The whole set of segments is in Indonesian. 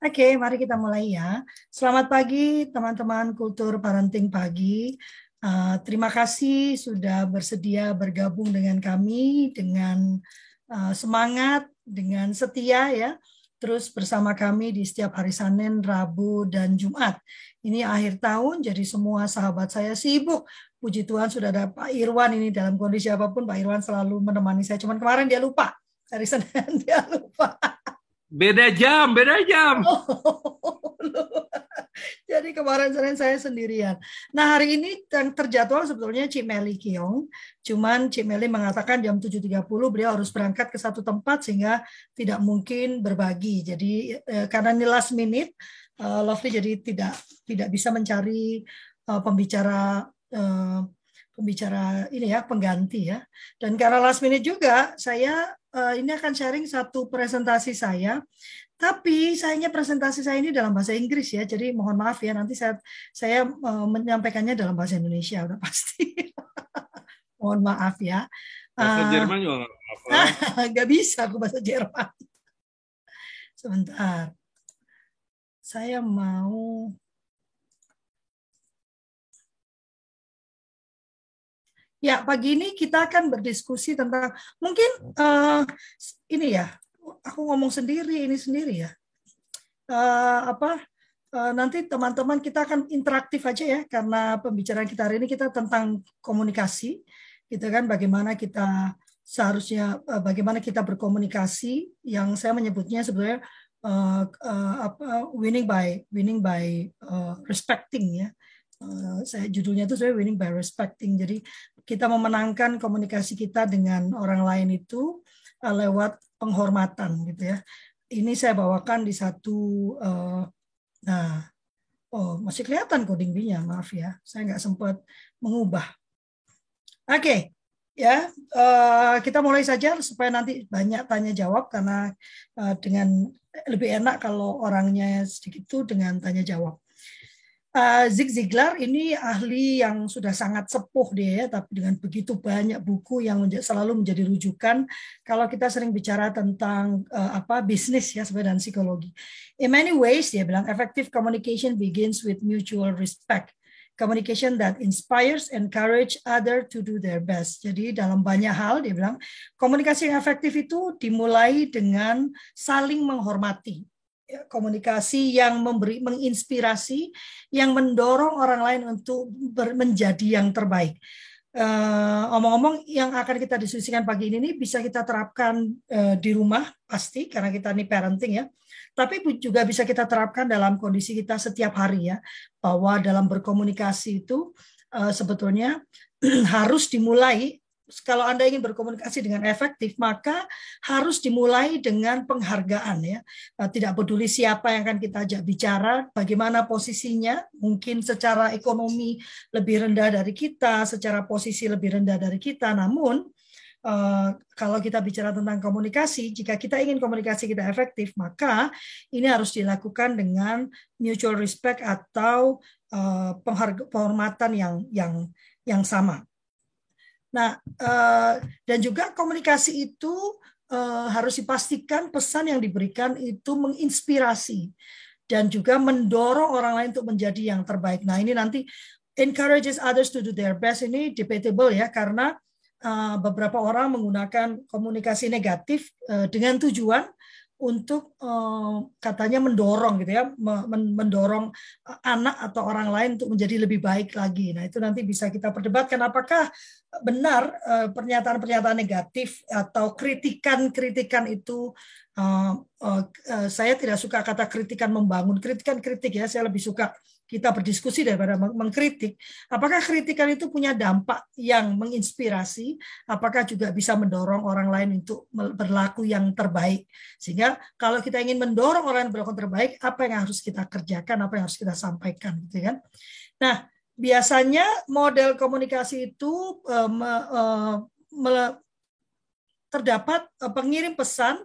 Oke, mari kita mulai ya. Selamat pagi teman-teman Kultur Parenting Pagi. Uh, terima kasih sudah bersedia bergabung dengan kami dengan uh, semangat, dengan setia ya. Terus bersama kami di setiap hari Senin, Rabu, dan Jumat. Ini akhir tahun, jadi semua sahabat saya sibuk. Puji Tuhan sudah ada Pak Irwan ini dalam kondisi apa pun, Pak Irwan selalu menemani saya. Cuman kemarin dia lupa, hari Senin dia lupa. Beda jam, beda jam. Jadi kemarin Senin saya sendirian. Nah hari ini yang terjadwal sebetulnya Cik Meli Kiong. Cuman Cik Meli mengatakan jam 7.30 beliau harus berangkat ke satu tempat sehingga tidak mungkin berbagi. Jadi eh, karena ini last minute, uh, Lovely jadi tidak tidak bisa mencari uh, pembicara uh, pembicara ini ya pengganti ya. Dan karena last minute juga saya uh, ini akan sharing satu presentasi saya. Tapi sayangnya presentasi saya ini dalam bahasa Inggris ya, jadi mohon maaf ya nanti saya saya uh, menyampaikannya dalam bahasa Indonesia udah pasti. mohon maaf ya. Bahasa uh, Jerman juga nggak bisa aku bahasa Jerman. Sebentar. Saya mau Ya, pagi ini kita akan berdiskusi tentang mungkin uh, ini ya, aku ngomong sendiri ini sendiri ya. Uh, apa uh, nanti teman-teman kita akan interaktif aja ya karena pembicaraan kita hari ini kita tentang komunikasi, gitu kan? Bagaimana kita seharusnya uh, bagaimana kita berkomunikasi yang saya menyebutnya sebenarnya uh, uh, apa winning by winning by uh, respecting ya. Uh, saya judulnya itu saya winning by respecting. Jadi kita memenangkan komunikasi kita dengan orang lain itu uh, lewat penghormatan gitu ya. Ini saya bawakan di satu uh, nah oh masih kelihatan coding B-nya maaf ya. Saya nggak sempat mengubah. Oke. Okay. Ya, kita mulai saja supaya nanti banyak tanya jawab karena dengan lebih enak kalau orangnya sedikit itu dengan tanya jawab. Uh, Zig Ziglar ini ahli yang sudah sangat sepuh dia ya, tapi dengan begitu banyak buku yang menja selalu menjadi rujukan kalau kita sering bicara tentang uh, apa bisnis ya sebenarnya dan psikologi. In many ways dia bilang effective communication begins with mutual respect. Communication that inspires, encourage other to do their best. Jadi dalam banyak hal dia bilang komunikasi yang efektif itu dimulai dengan saling menghormati komunikasi yang memberi menginspirasi yang mendorong orang lain untuk ber, menjadi yang terbaik. Uh, omong-omong yang akan kita diskusikan pagi ini nih bisa kita terapkan uh, di rumah pasti karena kita ini parenting ya. Tapi juga bisa kita terapkan dalam kondisi kita setiap hari ya bahwa dalam berkomunikasi itu uh, sebetulnya harus dimulai kalau Anda ingin berkomunikasi dengan efektif, maka harus dimulai dengan penghargaan ya. Eh, tidak peduli siapa yang akan kita ajak bicara, bagaimana posisinya, mungkin secara ekonomi lebih rendah dari kita, secara posisi lebih rendah dari kita, namun Uh, kalau kita bicara tentang komunikasi, jika kita ingin komunikasi kita efektif, maka ini harus dilakukan dengan mutual respect atau uh, penghormatan yang yang yang sama. Nah, eh, dan juga komunikasi itu eh, harus dipastikan pesan yang diberikan itu menginspirasi dan juga mendorong orang lain untuk menjadi yang terbaik. Nah, ini nanti encourages others to do their best ini debatable ya karena eh, beberapa orang menggunakan komunikasi negatif dengan tujuan untuk uh, katanya mendorong gitu ya, mendorong anak atau orang lain untuk menjadi lebih baik lagi. Nah itu nanti bisa kita perdebatkan apakah benar eh, pernyataan-pernyataan negatif atau kritikan-kritikan itu saya tidak suka kata kritikan membangun, kritikan kritik ya, saya lebih suka kita berdiskusi daripada mengkritik. Apakah kritikan itu punya dampak yang menginspirasi? Apakah juga bisa mendorong orang lain untuk berlaku yang terbaik? Sehingga kalau kita ingin mendorong orang yang berlaku terbaik, apa yang harus kita kerjakan, apa yang harus kita sampaikan, gitu kan? Nah, biasanya model komunikasi itu um, uh, terdapat uh, pengirim pesan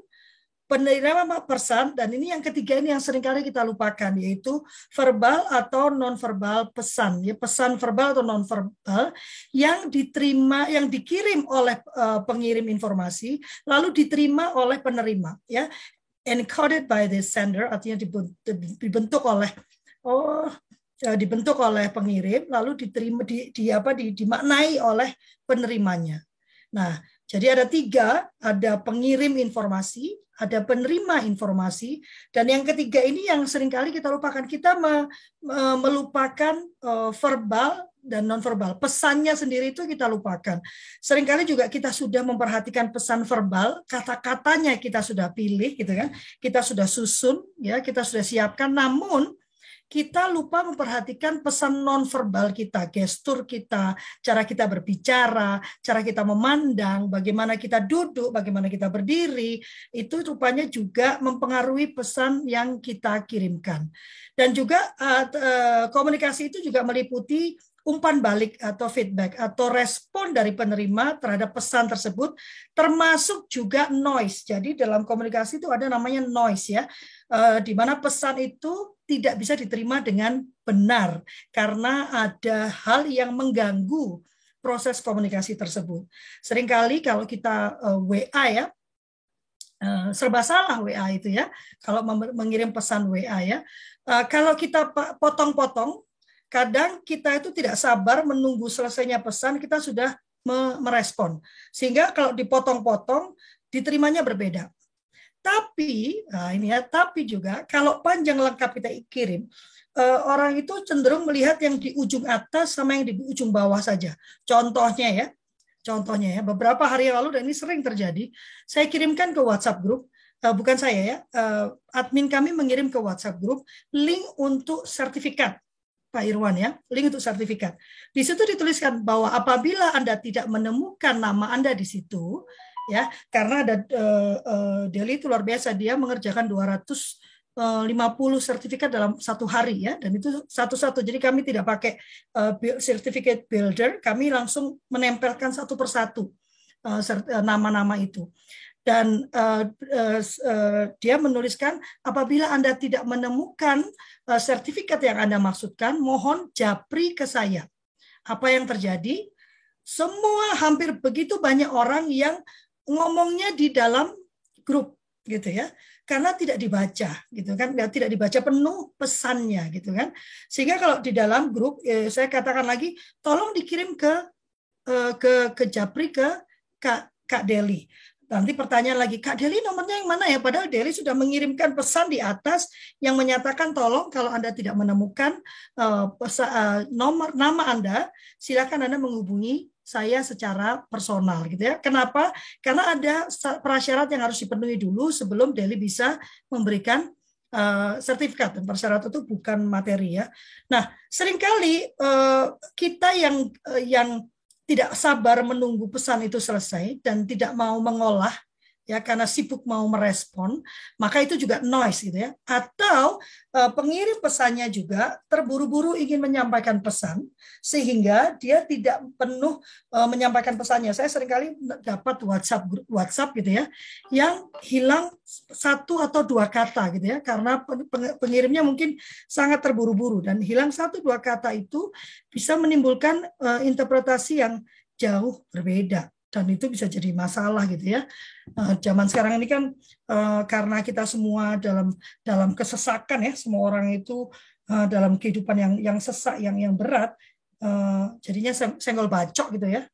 penerima pesan dan ini yang ketiga ini yang sering kali kita lupakan yaitu verbal atau nonverbal pesan ya pesan verbal atau nonverbal yang diterima yang dikirim oleh uh, pengirim informasi lalu diterima oleh penerima ya encoded by the sender artinya dibentuk oleh oh dibentuk oleh pengirim lalu diterima di, di apa di, dimaknai oleh penerimanya. Nah, jadi ada tiga, ada pengirim informasi, ada penerima informasi, dan yang ketiga ini yang sering kali kita lupakan. Kita me, me, melupakan uh, verbal dan nonverbal. Pesannya sendiri itu kita lupakan. Seringkali juga kita sudah memperhatikan pesan verbal, kata-katanya kita sudah pilih gitu kan. Kita sudah susun ya, kita sudah siapkan namun kita lupa memperhatikan pesan nonverbal kita, gestur kita, cara kita berbicara, cara kita memandang, bagaimana kita duduk, bagaimana kita berdiri, itu rupanya juga mempengaruhi pesan yang kita kirimkan. Dan juga uh, komunikasi itu juga meliputi umpan balik atau feedback atau respon dari penerima terhadap pesan tersebut termasuk juga noise. Jadi dalam komunikasi itu ada namanya noise ya. Eh, di mana pesan itu tidak bisa diterima dengan benar karena ada hal yang mengganggu proses komunikasi tersebut. Seringkali kalau kita eh, WA ya eh, serba salah WA itu ya. Kalau mengirim pesan WA ya. Kalau kita potong-potong kadang kita itu tidak sabar menunggu selesainya pesan, kita sudah merespon. Sehingga kalau dipotong-potong, diterimanya berbeda. Tapi, nah ini ya, tapi juga kalau panjang lengkap kita kirim, eh, orang itu cenderung melihat yang di ujung atas sama yang di ujung bawah saja. Contohnya ya, contohnya ya, beberapa hari yang lalu dan ini sering terjadi, saya kirimkan ke WhatsApp grup, eh, bukan saya ya, eh, admin kami mengirim ke WhatsApp grup link untuk sertifikat Pak Irwan ya, link untuk sertifikat. Di situ dituliskan bahwa apabila Anda tidak menemukan nama Anda di situ, ya, karena ada uh, uh, Deli itu luar biasa, dia mengerjakan 250 eh, sertifikat dalam satu hari ya, dan itu satu-satu. Jadi kami tidak pakai certificate builder, kami langsung menempelkan satu persatu nama-nama itu dan uh, uh, uh, dia menuliskan apabila Anda tidak menemukan uh, sertifikat yang Anda maksudkan, mohon japri ke saya. Apa yang terjadi? Semua hampir begitu banyak orang yang ngomongnya di dalam grup gitu ya. Karena tidak dibaca gitu kan tidak dibaca penuh pesannya gitu kan. Sehingga kalau di dalam grup eh, saya katakan lagi tolong dikirim ke eh, ke ke Japri ke Kak Kak Deli. Nanti pertanyaan lagi, Kak Deli nomornya yang mana ya? Padahal Deli sudah mengirimkan pesan di atas yang menyatakan tolong kalau Anda tidak menemukan uh, pesa, uh, nomor nama Anda, silakan Anda menghubungi saya secara personal gitu ya. Kenapa? Karena ada prasyarat yang harus dipenuhi dulu sebelum Deli bisa memberikan uh, sertifikat dan persyarat itu bukan materi ya. Nah, sering kali uh, kita yang uh, yang tidak sabar menunggu pesan itu selesai dan tidak mau mengolah ya karena sibuk mau merespon, maka itu juga noise gitu ya. Atau uh, pengirim pesannya juga terburu-buru ingin menyampaikan pesan sehingga dia tidak penuh uh, menyampaikan pesannya. Saya sering kali dapat WhatsApp WhatsApp gitu ya yang hilang satu atau dua kata gitu ya karena pengirimnya mungkin sangat terburu-buru dan hilang satu dua kata itu bisa menimbulkan uh, interpretasi yang jauh berbeda dan itu bisa jadi masalah gitu ya. Uh, zaman sekarang ini kan uh, karena kita semua dalam dalam kesesakan ya, semua orang itu uh, dalam kehidupan yang yang sesak, yang yang berat, uh, jadinya senggol bacok gitu ya.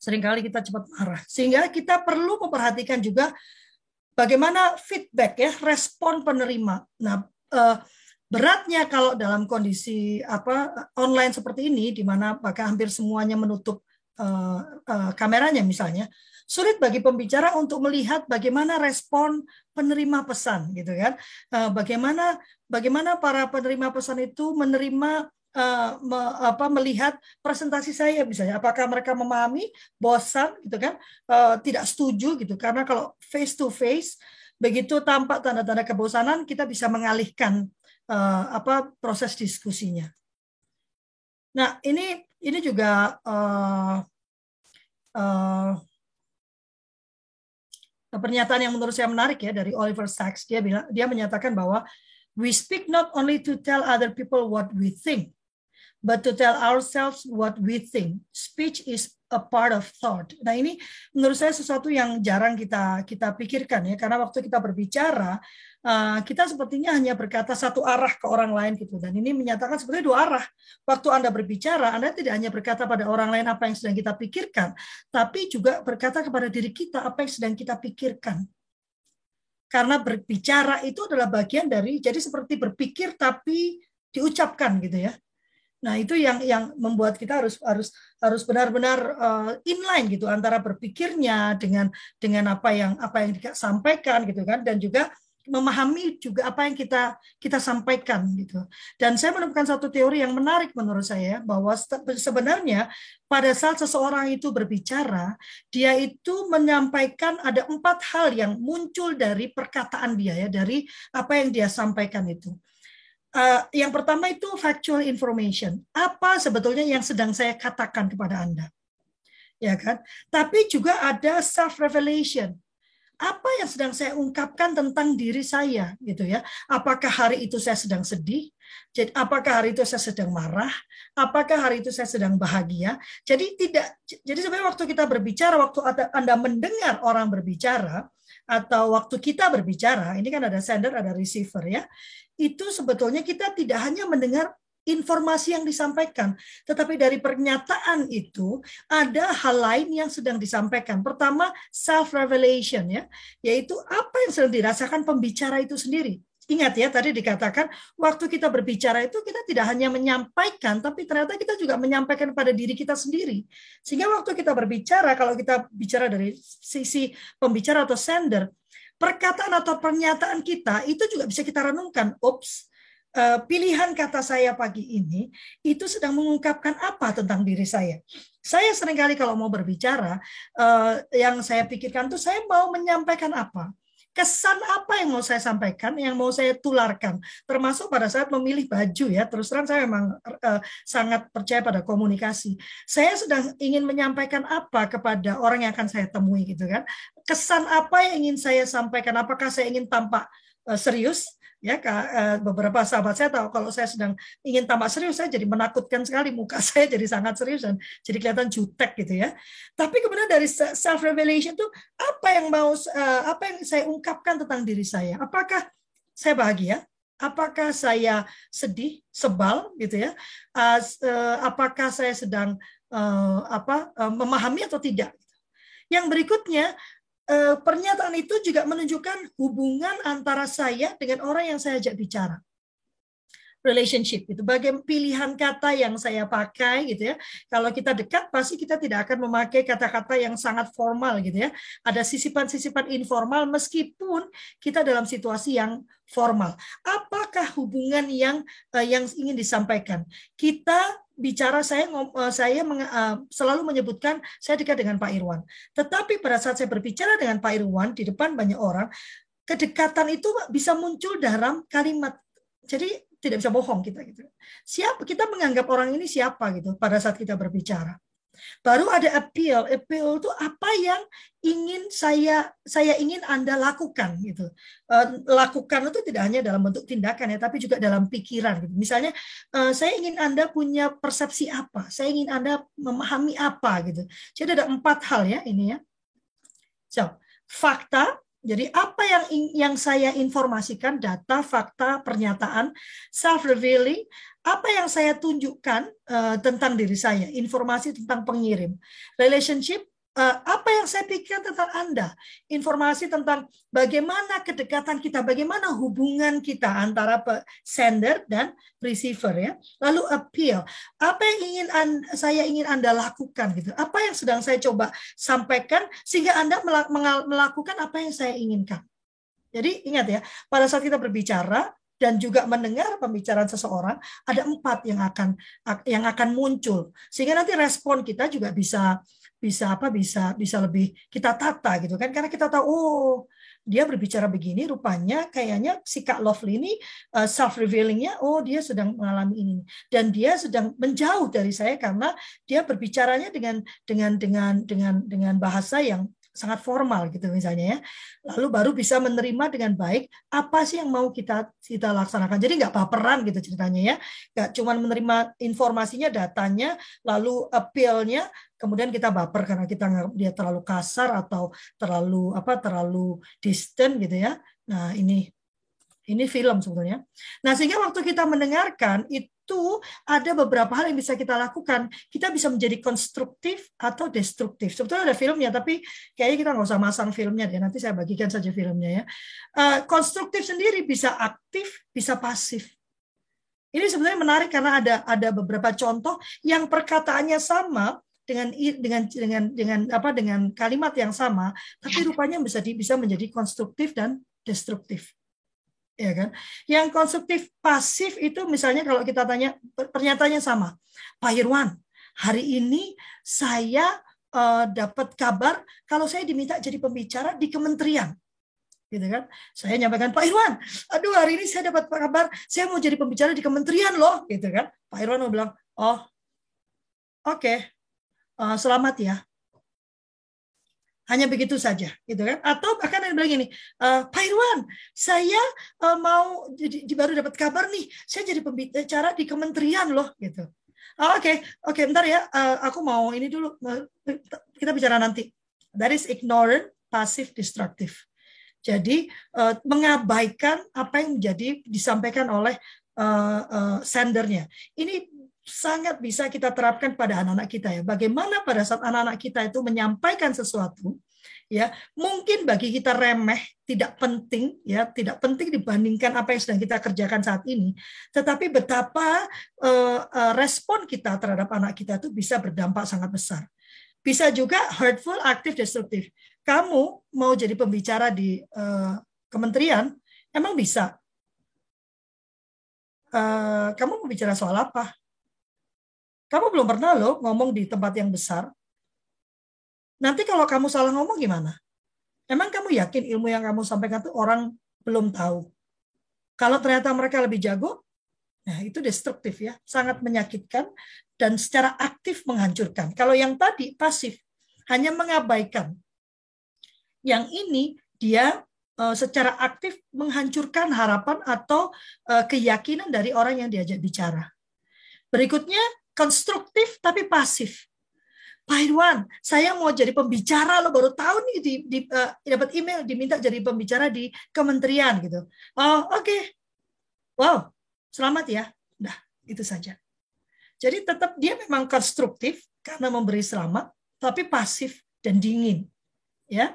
Seringkali kita cepat marah. Sehingga kita perlu memperhatikan juga bagaimana feedback ya, respon penerima. Nah, uh, beratnya kalau dalam kondisi apa online seperti ini di mana bahkan hampir semuanya menutup uh, uh, kameranya misalnya, sulit bagi pembicara untuk melihat bagaimana respon penerima pesan gitu kan. Uh, bagaimana bagaimana para penerima pesan itu menerima uh, me, apa melihat presentasi saya misalnya apakah mereka memahami, bosan gitu kan, uh, tidak setuju gitu karena kalau face to face begitu tampak tanda-tanda kebosanan kita bisa mengalihkan uh, apa proses diskusinya. Nah, ini ini juga uh, uh, pernyataan yang menurut saya menarik ya dari Oliver Sacks. Dia bilang dia menyatakan bahwa we speak not only to tell other people what we think, but to tell ourselves what we think. Speech is a part of thought. Nah ini menurut saya sesuatu yang jarang kita kita pikirkan ya karena waktu kita berbicara kita sepertinya hanya berkata satu arah ke orang lain gitu dan ini menyatakan sebenarnya dua arah. Waktu Anda berbicara Anda tidak hanya berkata pada orang lain apa yang sedang kita pikirkan, tapi juga berkata kepada diri kita apa yang sedang kita pikirkan. Karena berbicara itu adalah bagian dari jadi seperti berpikir tapi diucapkan gitu ya. Nah, itu yang yang membuat kita harus harus harus benar-benar uh, inline gitu antara berpikirnya dengan dengan apa yang apa yang disampaikan gitu kan dan juga memahami juga apa yang kita kita sampaikan gitu. Dan saya menemukan satu teori yang menarik menurut saya bahwa sebenarnya pada saat seseorang itu berbicara, dia itu menyampaikan ada empat hal yang muncul dari perkataan dia ya, dari apa yang dia sampaikan itu. Uh, yang pertama itu factual information. Apa sebetulnya yang sedang saya katakan kepada Anda? Ya kan? Tapi juga ada self revelation. Apa yang sedang saya ungkapkan tentang diri saya gitu ya? Apakah hari itu saya sedang sedih? Jadi apakah hari itu saya sedang marah? Apakah hari itu saya sedang bahagia? Jadi tidak jadi sebenarnya waktu kita berbicara, waktu Anda mendengar orang berbicara, atau waktu kita berbicara, ini kan ada sender, ada receiver ya, itu sebetulnya kita tidak hanya mendengar informasi yang disampaikan, tetapi dari pernyataan itu ada hal lain yang sedang disampaikan. Pertama, self revelation ya, yaitu apa yang sedang dirasakan pembicara itu sendiri. Ingat ya, tadi dikatakan waktu kita berbicara itu kita tidak hanya menyampaikan, tapi ternyata kita juga menyampaikan pada diri kita sendiri. Sehingga waktu kita berbicara, kalau kita bicara dari sisi pembicara atau sender, perkataan atau pernyataan kita itu juga bisa kita renungkan. Ups, pilihan kata saya pagi ini itu sedang mengungkapkan apa tentang diri saya. Saya sering kali kalau mau berbicara, eh, yang saya pikirkan tuh saya mau menyampaikan apa kesan apa yang mau saya sampaikan, yang mau saya tularkan, termasuk pada saat memilih baju ya. Terus terang saya memang uh, sangat percaya pada komunikasi. Saya sedang ingin menyampaikan apa kepada orang yang akan saya temui gitu kan. Kesan apa yang ingin saya sampaikan? Apakah saya ingin tampak serius ya eh, beberapa sahabat saya tahu kalau saya sedang ingin tampak serius saya jadi menakutkan sekali. Muka saya jadi sangat serius dan jadi kelihatan jutek gitu ya. Tapi kemudian dari self revelation itu apa yang mau eh, apa yang saya ungkapkan tentang diri saya? Apakah saya bahagia? Apakah saya sedih sebal gitu ya? Eh, apakah saya sedang apa memahami atau tidak? Yang berikutnya pernyataan itu juga menunjukkan hubungan antara saya dengan orang yang saya ajak bicara relationship itu bagaimana pilihan kata yang saya pakai gitu ya. Kalau kita dekat pasti kita tidak akan memakai kata-kata yang sangat formal gitu ya. Ada sisipan-sisipan informal meskipun kita dalam situasi yang formal. Apakah hubungan yang uh, yang ingin disampaikan? Kita bicara saya uh, saya uh, selalu menyebutkan saya dekat dengan Pak Irwan. Tetapi pada saat saya berbicara dengan Pak Irwan di depan banyak orang, kedekatan itu bisa muncul dalam kalimat. Jadi tidak bisa bohong kita gitu. Siapa kita menganggap orang ini siapa gitu pada saat kita berbicara. Baru ada appeal. Appeal itu apa yang ingin saya saya ingin Anda lakukan gitu. Uh, lakukan itu tidak hanya dalam bentuk tindakan ya, tapi juga dalam pikiran gitu. Misalnya uh, saya ingin Anda punya persepsi apa, saya ingin Anda memahami apa gitu. Jadi ada empat hal ya ini ya. So, fakta, jadi apa yang yang saya informasikan, data, fakta, pernyataan, self revealing, apa yang saya tunjukkan uh, tentang diri saya, informasi tentang pengirim, relationship, apa yang saya pikirkan tentang Anda, informasi tentang bagaimana kedekatan kita, bagaimana hubungan kita antara sender dan receiver ya. Lalu appeal, apa yang ingin saya ingin Anda lakukan gitu, apa yang sedang saya coba sampaikan sehingga Anda melakukan apa yang saya inginkan. Jadi ingat ya, pada saat kita berbicara, dan juga mendengar pembicaraan seseorang ada empat yang akan yang akan muncul sehingga nanti respon kita juga bisa bisa apa bisa bisa lebih kita tata gitu kan. Karena kita tahu oh dia berbicara begini rupanya kayaknya si Kak Lovely ini uh, eh, self revealingnya oh dia sedang mengalami ini. Dan dia sedang menjauh dari saya karena dia berbicaranya dengan dengan dengan dengan dengan bahasa yang sangat formal gitu misalnya ya. Lalu baru bisa menerima dengan baik apa sih yang mau kita kita laksanakan. Jadi nggak baperan gitu ceritanya ya. Nggak cuma menerima informasinya, datanya, lalu appeal-nya, kemudian kita baper karena kita dia terlalu kasar atau terlalu apa terlalu distant gitu ya. Nah ini ini film sebetulnya. Nah, sehingga waktu kita mendengarkan itu ada beberapa hal yang bisa kita lakukan. Kita bisa menjadi konstruktif atau destruktif. Sebetulnya ada filmnya, tapi kayaknya kita nggak usah masang filmnya deh. Nanti saya bagikan saja filmnya ya. Uh, konstruktif sendiri bisa aktif, bisa pasif. Ini sebenarnya menarik karena ada ada beberapa contoh yang perkataannya sama, dengan dengan dengan dengan apa dengan kalimat yang sama tapi rupanya bisa bisa menjadi konstruktif dan destruktif ya kan? Yang konstruktif pasif itu misalnya kalau kita tanya pernyataannya sama, Pak Irwan, hari ini saya uh, dapat kabar kalau saya diminta jadi pembicara di kementerian, gitu kan? Saya nyampaikan Pak Irwan, aduh hari ini saya dapat kabar saya mau jadi pembicara di kementerian loh, gitu kan? Pak Irwan mau bilang, oh, oke, okay. uh, eh, selamat ya. Hanya begitu saja, gitu kan? Atau bahkan ada bilang gini, e, Pak Irwan, saya uh, mau di, di, baru dapat kabar nih, saya jadi pembicara di kementerian loh, gitu. Oh, oke, okay. oke, okay, bentar ya, uh, aku mau ini dulu, kita bicara nanti. That is ignorant, passive, destructive. Jadi uh, mengabaikan apa yang menjadi disampaikan oleh uh, uh, sendernya. Ini sangat bisa kita terapkan pada anak-anak kita ya. Bagaimana pada saat anak-anak kita itu menyampaikan sesuatu ya, mungkin bagi kita remeh, tidak penting ya, tidak penting dibandingkan apa yang sedang kita kerjakan saat ini. Tetapi betapa uh, uh, respon kita terhadap anak kita itu bisa berdampak sangat besar. Bisa juga hurtful, aktif, destruktif. Kamu mau jadi pembicara di uh, kementerian, emang bisa. Uh, kamu mau bicara soal apa? Kamu belum pernah loh ngomong di tempat yang besar. Nanti kalau kamu salah ngomong gimana? Emang kamu yakin ilmu yang kamu sampaikan itu orang belum tahu? Kalau ternyata mereka lebih jago, nah itu destruktif ya, sangat menyakitkan dan secara aktif menghancurkan. Kalau yang tadi pasif, hanya mengabaikan. Yang ini dia eh, secara aktif menghancurkan harapan atau eh, keyakinan dari orang yang diajak bicara. Berikutnya konstruktif tapi pasif. Pak Irwan, saya mau jadi pembicara lo baru tahu nih di, di uh, dapat email diminta jadi pembicara di kementerian gitu. Oh oke, okay. wow, selamat ya. Nah itu saja. Jadi tetap dia memang konstruktif karena memberi selamat, tapi pasif dan dingin. Ya,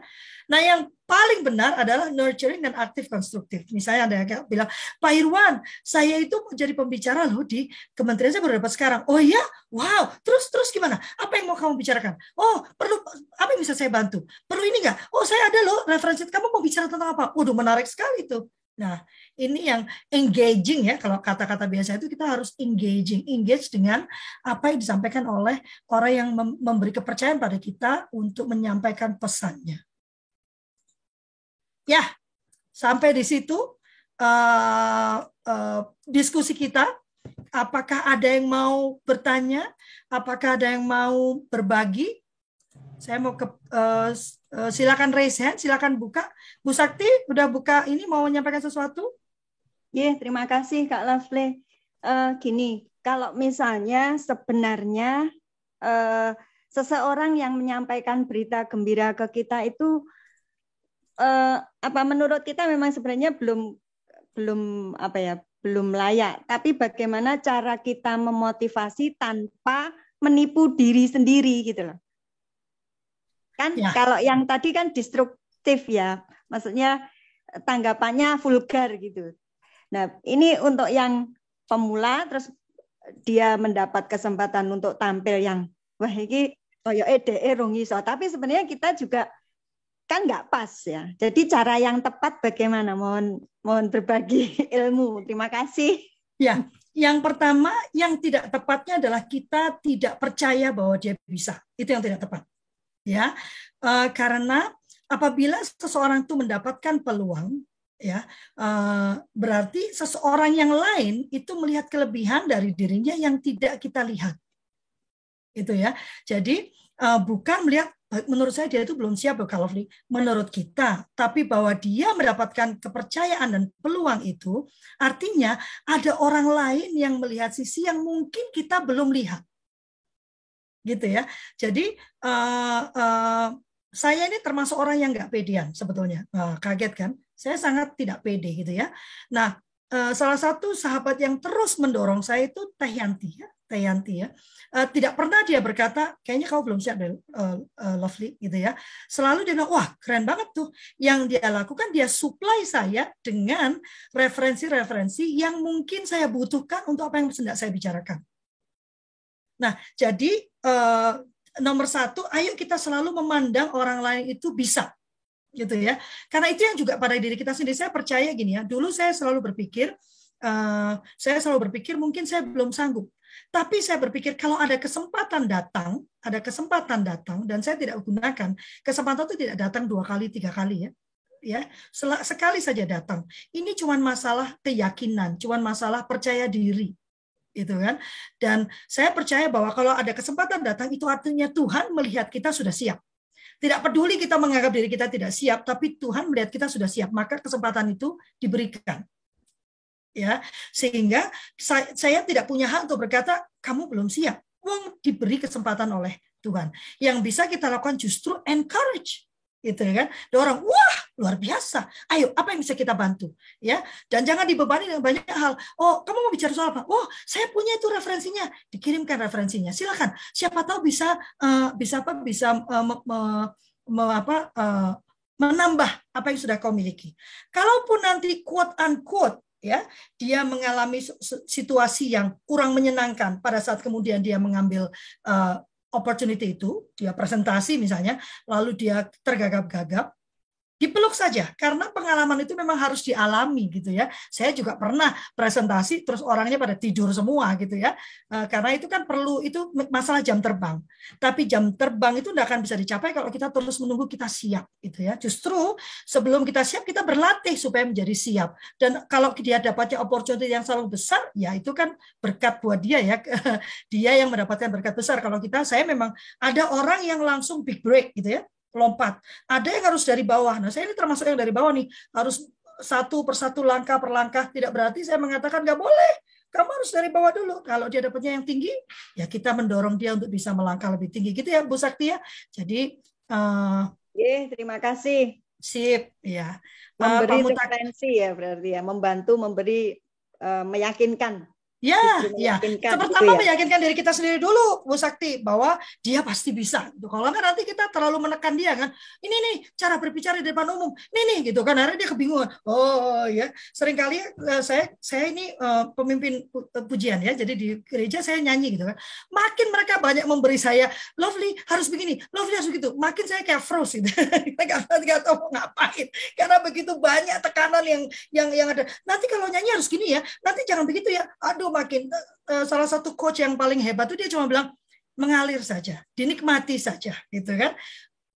Nah, yang paling benar adalah nurturing dan aktif konstruktif. Misalnya ada yang bilang, Pak Irwan, saya itu mau jadi pembicara loh di kementerian saya baru dapat sekarang. Oh iya? Wow. Terus terus gimana? Apa yang mau kamu bicarakan? Oh, perlu apa yang bisa saya bantu? Perlu ini enggak? Oh, saya ada loh referensi. Kamu mau bicara tentang apa? Waduh, menarik sekali tuh. Nah, ini yang engaging ya. Kalau kata-kata biasa itu kita harus engaging, engage dengan apa yang disampaikan oleh orang yang memberi kepercayaan pada kita untuk menyampaikan pesannya. Ya, sampai di situ uh, uh, diskusi kita. Apakah ada yang mau bertanya? Apakah ada yang mau berbagi? Saya mau ke uh, uh, silakan raise hand, silakan buka. Bu Sakti udah buka ini mau menyampaikan sesuatu? Iya, yeah, terima kasih Kak Lovely. Uh, gini, kalau misalnya sebenarnya uh, seseorang yang menyampaikan berita gembira ke kita itu uh, apa menurut kita memang sebenarnya belum belum apa ya belum layak. Tapi bagaimana cara kita memotivasi tanpa menipu diri sendiri gitu loh. Kan ya. kalau yang tadi kan destruktif ya, maksudnya tanggapannya vulgar gitu. Nah ini untuk yang pemula terus dia mendapat kesempatan untuk tampil yang wah ini ya ede tapi sebenarnya kita juga kan nggak pas ya. Jadi cara yang tepat bagaimana? Mohon mohon berbagi ilmu. Terima kasih. Ya, yang pertama yang tidak tepatnya adalah kita tidak percaya bahwa dia bisa. Itu yang tidak tepat. Ya, e, karena apabila seseorang itu mendapatkan peluang, ya e, berarti seseorang yang lain itu melihat kelebihan dari dirinya yang tidak kita lihat. Itu ya. Jadi uh, bukan melihat menurut saya dia itu belum siap kalau menurut kita tapi bahwa dia mendapatkan kepercayaan dan peluang itu artinya ada orang lain yang melihat sisi yang mungkin kita belum lihat. Gitu ya. Jadi uh, uh, saya ini termasuk orang yang nggak pedean sebetulnya. Uh, kaget kan? Saya sangat tidak pede gitu ya. Nah uh, salah satu sahabat yang terus mendorong saya itu Teh Yanti ya Teh Yanti ya. Uh, tidak pernah dia berkata kayaknya kau belum siap deh uh, uh, Lovely gitu ya. Selalu dia bilang wah keren banget tuh. Yang dia lakukan dia supply saya dengan referensi-referensi yang mungkin saya butuhkan untuk apa yang sedang saya bicarakan. Nah jadi uh, nomor satu ayo kita selalu memandang orang lain itu bisa gitu ya. Karena itu yang juga pada diri kita sendiri. Saya percaya gini ya dulu saya selalu berpikir uh, saya selalu berpikir mungkin saya belum sanggup tapi saya berpikir kalau ada kesempatan datang, ada kesempatan datang dan saya tidak gunakan, kesempatan itu tidak datang dua kali, tiga kali ya. Ya, sekali saja datang. Ini cuma masalah keyakinan, cuma masalah percaya diri itu kan dan saya percaya bahwa kalau ada kesempatan datang itu artinya Tuhan melihat kita sudah siap tidak peduli kita menganggap diri kita tidak siap tapi Tuhan melihat kita sudah siap maka kesempatan itu diberikan ya sehingga saya, saya tidak punya hak untuk berkata kamu belum siap. Wong diberi kesempatan oleh Tuhan. Yang bisa kita lakukan justru encourage gitu ya kan? Dorong wah luar biasa. Ayo apa yang bisa kita bantu? Ya dan jangan dibebani dengan banyak hal. Oh kamu mau bicara soal apa? Oh saya punya itu referensinya. Dikirimkan referensinya. Silakan. Siapa tahu bisa uh, bisa apa bisa uh, me, me, me, apa uh, menambah apa yang sudah kau miliki. Kalaupun nanti quote unquote ya dia mengalami situasi yang kurang menyenangkan pada saat kemudian dia mengambil uh, opportunity itu dia presentasi misalnya lalu dia tergagap-gagap dipeluk saja karena pengalaman itu memang harus dialami gitu ya. Saya juga pernah presentasi terus orangnya pada tidur semua gitu ya. Eh, karena itu kan perlu itu masalah jam terbang. Tapi jam terbang itu tidak akan bisa dicapai kalau kita terus menunggu kita siap gitu ya. Justru sebelum kita siap kita berlatih supaya menjadi siap. Dan kalau dia dapatnya opportunity yang selalu besar ya itu kan berkat buat dia ya. dia yang mendapatkan berkat besar. Kalau kita saya memang ada orang yang langsung big break gitu ya lompat. Ada yang harus dari bawah. Nah, saya ini termasuk yang dari bawah nih. Harus satu persatu langkah per langkah. Tidak berarti saya mengatakan nggak boleh. Kamu harus dari bawah dulu. Kalau dia dapatnya yang tinggi, ya kita mendorong dia untuk bisa melangkah lebih tinggi. Gitu ya, Bu Sakti ya. Jadi, uh, Oke, terima kasih. Sip, ya. Memberi uh, referensi ya berarti ya, membantu memberi uh, meyakinkan Ya, ya. Pertama ya? meyakinkan diri kita sendiri dulu, Bu Sakti, bahwa dia pasti bisa. Gitu. Kalau nggak nanti kita terlalu menekan dia kan. Ini nih cara berbicara di depan umum. Ini nih gitu kan. Akhirnya dia kebingungan. Oh ya, sering kali uh, saya saya ini uh, pemimpin pu eh, pujian ya. Jadi di gereja saya nyanyi gitu kan. Makin mereka banyak memberi saya, lovely harus begini, lovely harus begitu. Makin saya kayak froze gitu. Kita nggak tahu mau ngapain. Karena begitu banyak tekanan yang yang yang ada. Nanti kalau nyanyi harus gini ya. Nanti jangan begitu ya. Aduh makin uh, salah satu coach yang paling hebat itu dia cuma bilang mengalir saja, dinikmati saja, gitu kan?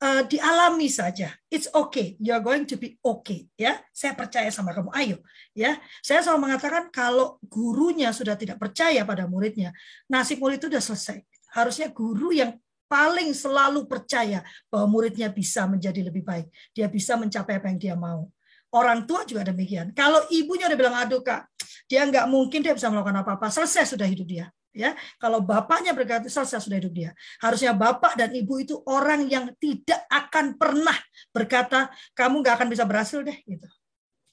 Uh, dialami saja. It's okay. You're going to be okay. Ya, saya percaya sama kamu. Ayo, ya. Saya selalu mengatakan kalau gurunya sudah tidak percaya pada muridnya, nasib murid itu sudah selesai. Harusnya guru yang paling selalu percaya bahwa muridnya bisa menjadi lebih baik. Dia bisa mencapai apa yang dia mau. Orang tua juga demikian. Kalau ibunya udah bilang, aduh kak, dia nggak mungkin dia bisa melakukan apa-apa. Selesai sudah hidup dia. Ya, kalau bapaknya berkata selesai sudah hidup dia. Harusnya bapak dan ibu itu orang yang tidak akan pernah berkata kamu nggak akan bisa berhasil deh gitu.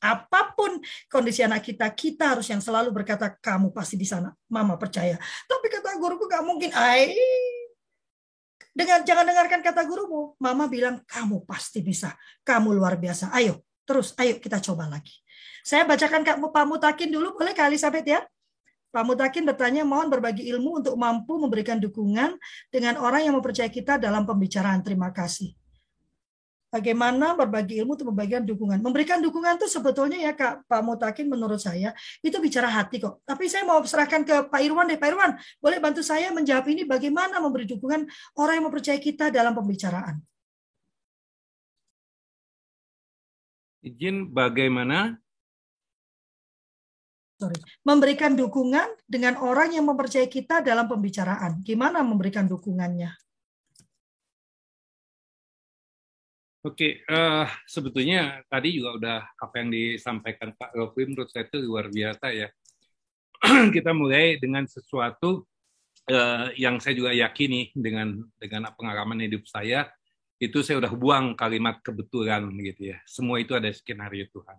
Apa pun kondisi anak kita, kita harus yang selalu berkata kamu pasti di sana. Mama percaya. Tapi kata guruku nggak mungkin. Ai, dengan jangan dengarkan kata gurumu. Mama bilang kamu pasti bisa. Kamu luar biasa. Ayo, Terus, ayo kita coba lagi. Saya bacakan Kak Pak Mutakin dulu, boleh Kak Elizabeth ya? Pak Mutakin bertanya, mohon berbagi ilmu untuk mampu memberikan dukungan dengan orang yang mempercayai kita dalam pembicaraan. Terima kasih. Bagaimana berbagi ilmu untuk membagikan dukungan. Memberikan dukungan itu sebetulnya ya Kak Pak Mutakin menurut saya itu bicara hati kok. Tapi saya mau serahkan ke Pak Irwan deh. Pak Irwan, boleh bantu saya menjawab ini bagaimana memberi dukungan orang yang mempercayai kita dalam pembicaraan. Izin bagaimana? Sorry. Memberikan dukungan dengan orang yang mempercayai kita dalam pembicaraan. Gimana memberikan dukungannya? Oke, uh, sebetulnya tadi juga udah apa yang disampaikan Pak Rofi menurut saya itu luar biasa ya. Kita mulai dengan sesuatu uh, yang saya juga yakini dengan dengan pengalaman hidup saya itu saya udah buang kalimat kebetulan gitu ya. Semua itu ada skenario Tuhan.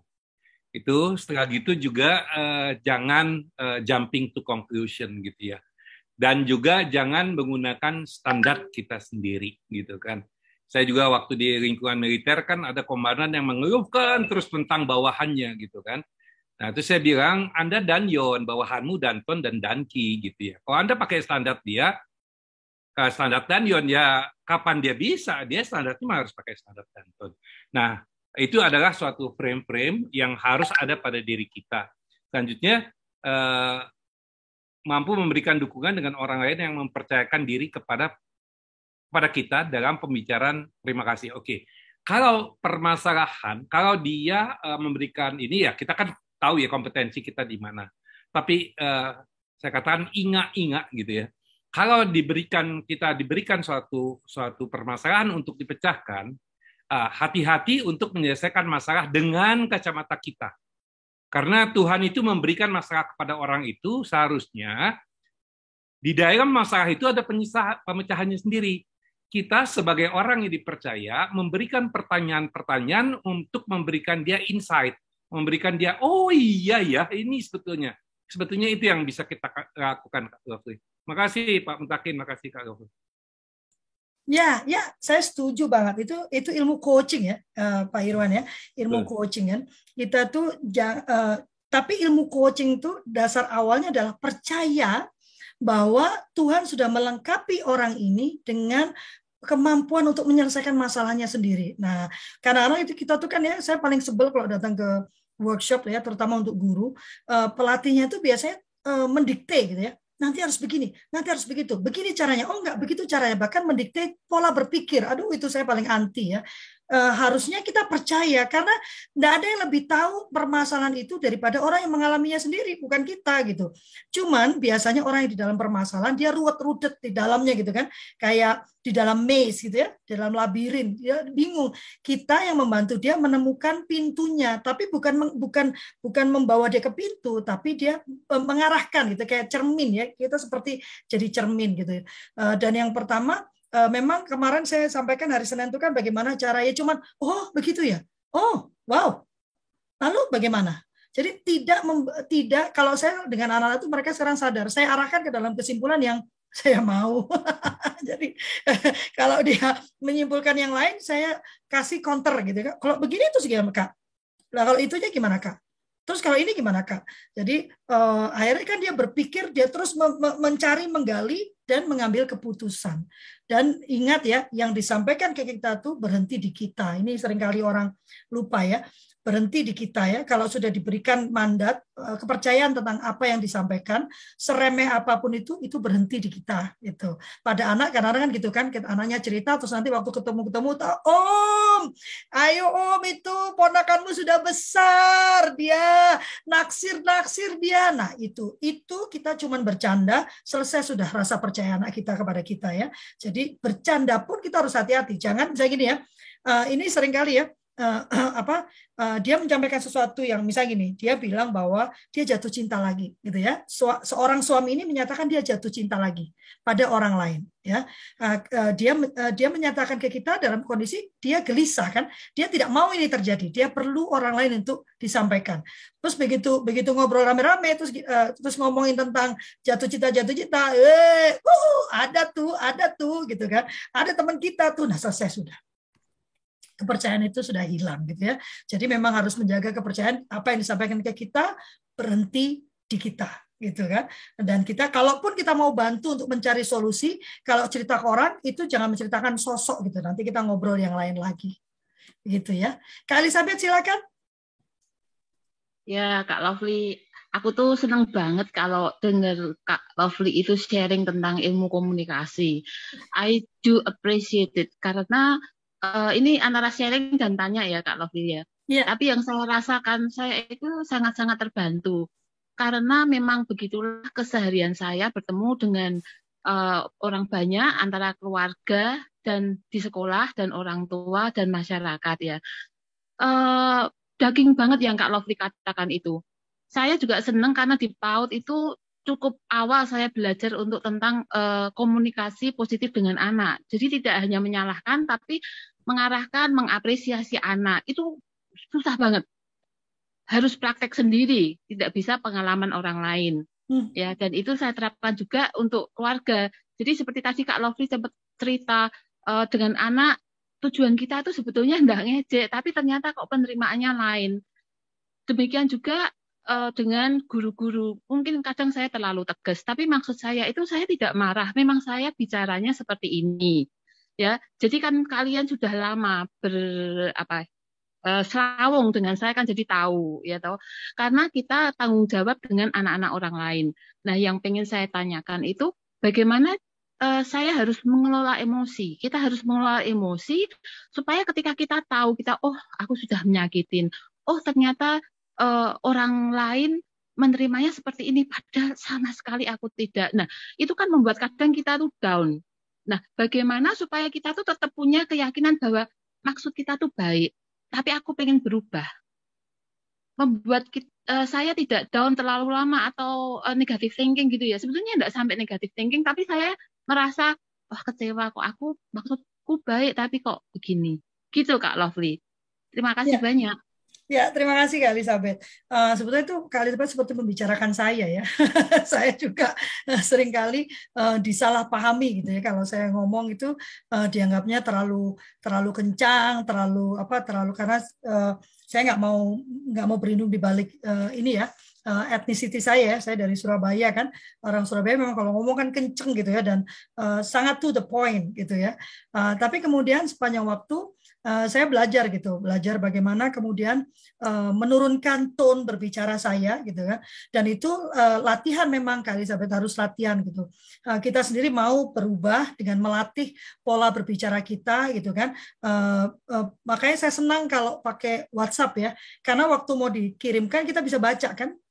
Itu setelah gitu juga uh, jangan uh, jumping to conclusion gitu ya. Dan juga jangan menggunakan standar kita sendiri gitu kan saya juga waktu di lingkungan militer kan ada komandan yang mengeluhkan terus tentang bawahannya gitu kan. Nah itu saya bilang Anda Danyon, bawahanmu Danton dan Danki gitu ya. Kalau Anda pakai standar dia, standar Danyon ya kapan dia bisa? Dia standarnya harus pakai standar Danton. Nah itu adalah suatu frame-frame yang harus ada pada diri kita. Selanjutnya eh, mampu memberikan dukungan dengan orang lain yang mempercayakan diri kepada pada kita dalam pembicaraan terima kasih. Oke, kalau permasalahan, kalau dia uh, memberikan ini ya kita kan tahu ya kompetensi kita di mana. Tapi uh, saya katakan ingat-ingat gitu ya. Kalau diberikan kita diberikan suatu suatu permasalahan untuk dipecahkan, uh, hati-hati untuk menyelesaikan masalah dengan kacamata kita. Karena Tuhan itu memberikan masalah kepada orang itu seharusnya di dalam masalah itu ada pemecahannya sendiri kita sebagai orang yang dipercaya memberikan pertanyaan-pertanyaan untuk memberikan dia insight, memberikan dia oh iya ya ini sebetulnya. Sebetulnya itu yang bisa kita lakukan Kak Lovely. Makasih Pak Mutakin, makasih Kak Lovely. Ya, ya, saya setuju banget. Itu itu ilmu coaching ya, uh, Pak Irwan ya, ilmu Betul. coaching kan. Kita tuh, uh, tapi ilmu coaching itu dasar awalnya adalah percaya bahwa Tuhan sudah melengkapi orang ini dengan kemampuan untuk menyelesaikan masalahnya sendiri. Nah, karena itu kita tuh kan ya, saya paling sebel kalau datang ke workshop ya, terutama untuk guru, uh, pelatihnya itu biasanya uh, mendikte gitu ya. Nanti harus begini, nanti harus begitu. Begini caranya. Oh enggak, begitu caranya. Bahkan mendikte pola berpikir. Aduh, itu saya paling anti ya uh, harusnya kita percaya karena tidak ada yang lebih tahu permasalahan itu daripada orang yang mengalaminya sendiri, bukan kita gitu. Cuman biasanya orang yang di dalam permasalahan dia ruwet-rudet di dalamnya gitu kan, kayak di dalam maze gitu ya, di dalam labirin, dia bingung. Kita yang membantu dia menemukan pintunya, tapi bukan bukan bukan membawa dia ke pintu, tapi dia eh, mengarahkan gitu kayak cermin ya. Kita seperti jadi cermin gitu. Uh, dan yang pertama uh, memang kemarin saya sampaikan hari Senin itu kan bagaimana caranya cuman oh begitu ya. Oh, wow. Lalu bagaimana? Jadi tidak tidak kalau saya dengan anak-anak itu mereka sekarang sadar. Saya arahkan ke dalam kesimpulan yang saya mau. Jadi kalau dia menyimpulkan yang lain, saya kasih counter gitu kan. Kalau begini itu gimana kak? Nah kalau itunya gimana kak? Terus kalau ini gimana kak? Jadi uh, akhirnya kan dia berpikir, dia terus mencari, menggali dan mengambil keputusan. Dan ingat ya, yang disampaikan ke kita tuh berhenti di kita. Ini sering kali orang lupa ya berhenti di kita ya. Kalau sudah diberikan mandat eh, kepercayaan tentang apa yang disampaikan seremeh apa pun itu itu berhenti di kita itu pada anak kadang-kadang kan gitu kan anaknya cerita terus nanti waktu ketemu-ketemu om ayo om itu ponakanmu sudah besar dia naksir naksir dia. Nah itu itu kita cuman bercanda selesai sudah rasa percaya anak kita kepada kita ya. Jadi bercanda pun kita harus hati-hati. Jangan misalnya gini ya uh, ini sering kali ya uh, apa uh, dia menyampaikan sesuatu yang misalnya gini dia bilang bahwa dia jatuh cinta lagi gitu ya. Seorang suami ini menyatakan dia jatuh cinta lagi pada orang lain ya. Uh, uh, dia uh, dia menyatakan ke kita dalam kondisi dia gelisah kan. Dia tidak mau ini terjadi dia perlu orang lain untuk disampaikan. Terus begitu begitu ngobrol rame-rame terus uh, terus ngomongin tentang jatuh cinta jatuh cinta eh ada tuh ada tuh gitu kan. Ada teman kita tuh nah selesai sudah kepercayaan itu sudah hilang gitu ya. Jadi memang harus menjaga kepercayaan apa yang disampaikan ke kita berhenti di kita gitu kan. Dan kita kalaupun kita mau bantu untuk mencari solusi, kalau cerita ke orang itu jangan menceritakan sosok gitu. Nanti kita ngobrol yang lain lagi. Gitu ya. Kak Elizabeth silakan. Ya, Kak Lovely, aku tuh senang banget kalau dengar Kak Lovely itu sharing tentang ilmu komunikasi. I do appreciate it karena uh, ini antara sharing dan tanya ya Kak Lovi ya. Yeah. Tapi yang saya rasakan saya itu sangat-sangat terbantu karena memang begitulah keseharian saya bertemu dengan uh, orang banyak antara keluarga dan di sekolah dan orang tua dan masyarakat ya. Uh, daging banget yang Kak Lovely katakan itu. Saya juga senang karena di PAUD itu cukup awal saya belajar untuk tentang uh, komunikasi positif dengan anak. Jadi tidak hanya menyalahkan tapi mengarahkan, mengapresiasi anak. Itu susah banget. Harus praktek sendiri, tidak bisa pengalaman orang lain. Hmm. Ya, dan itu saya terapkan juga untuk keluarga. Jadi seperti tadi Kak Lovely sempat cerita uh, dengan anak, tujuan kita itu sebetulnya tidak ngejek, tapi ternyata kok penerimaannya lain. Demikian juga uh, dengan guru-guru. Mungkin kadang saya terlalu tegas, tapi maksud saya itu saya tidak marah. Memang saya bicaranya seperti ini. Ya, jadi kan kalian sudah lama ber apa serawung dengan saya kan jadi tahu ya tahu karena kita tanggung jawab dengan anak-anak orang lain. Nah, yang pengen saya tanyakan itu bagaimana uh, saya harus mengelola emosi. Kita harus mengelola emosi supaya ketika kita tahu kita oh aku sudah menyakitin, oh ternyata uh, orang lain menerimanya seperti ini padahal sama sekali aku tidak. Nah, itu kan membuat kadang kita tuh down. Nah, bagaimana supaya kita tuh tetap punya keyakinan bahwa maksud kita tuh baik tapi aku pengen berubah. Membuat kita, uh, eh, saya tidak down terlalu lama atau uh, negative thinking gitu ya. Sebetulnya tidak sampai negative thinking, tapi saya merasa wah kecewa kok aku maksudku baik tapi kok begini. Gitu Kak Lovely. Terima kasih ya. banyak. Ya, terima kasih Kak Elizabeth. Uh, sebetulnya itu Kak Elizabeth seperti membicarakan saya ya. saya juga uh, sering kali uh, disalahpahami gitu ya. Kalau saya ngomong itu uh, dianggapnya terlalu terlalu kencang, terlalu apa? Terlalu karena uh, saya nggak mau nggak mau berlindung di balik uh, ini ya uh, ethnicity saya, saya dari Surabaya kan, orang Surabaya memang kalau ngomong kan kenceng gitu ya dan uh, sangat to the point gitu ya. Uh, tapi kemudian sepanjang waktu uh, saya belajar gitu, belajar bagaimana kemudian uh, menurunkan tone berbicara saya gitu kan. Dan itu uh, latihan memang kali sampai harus latihan gitu. Uh, kita sendiri mau berubah dengan melatih pola berbicara kita gitu kan. Uh, uh, makanya saya senang kalau pakai WhatsApp ya, karena waktu mau dikirimkan kita bisa baca kan Eh,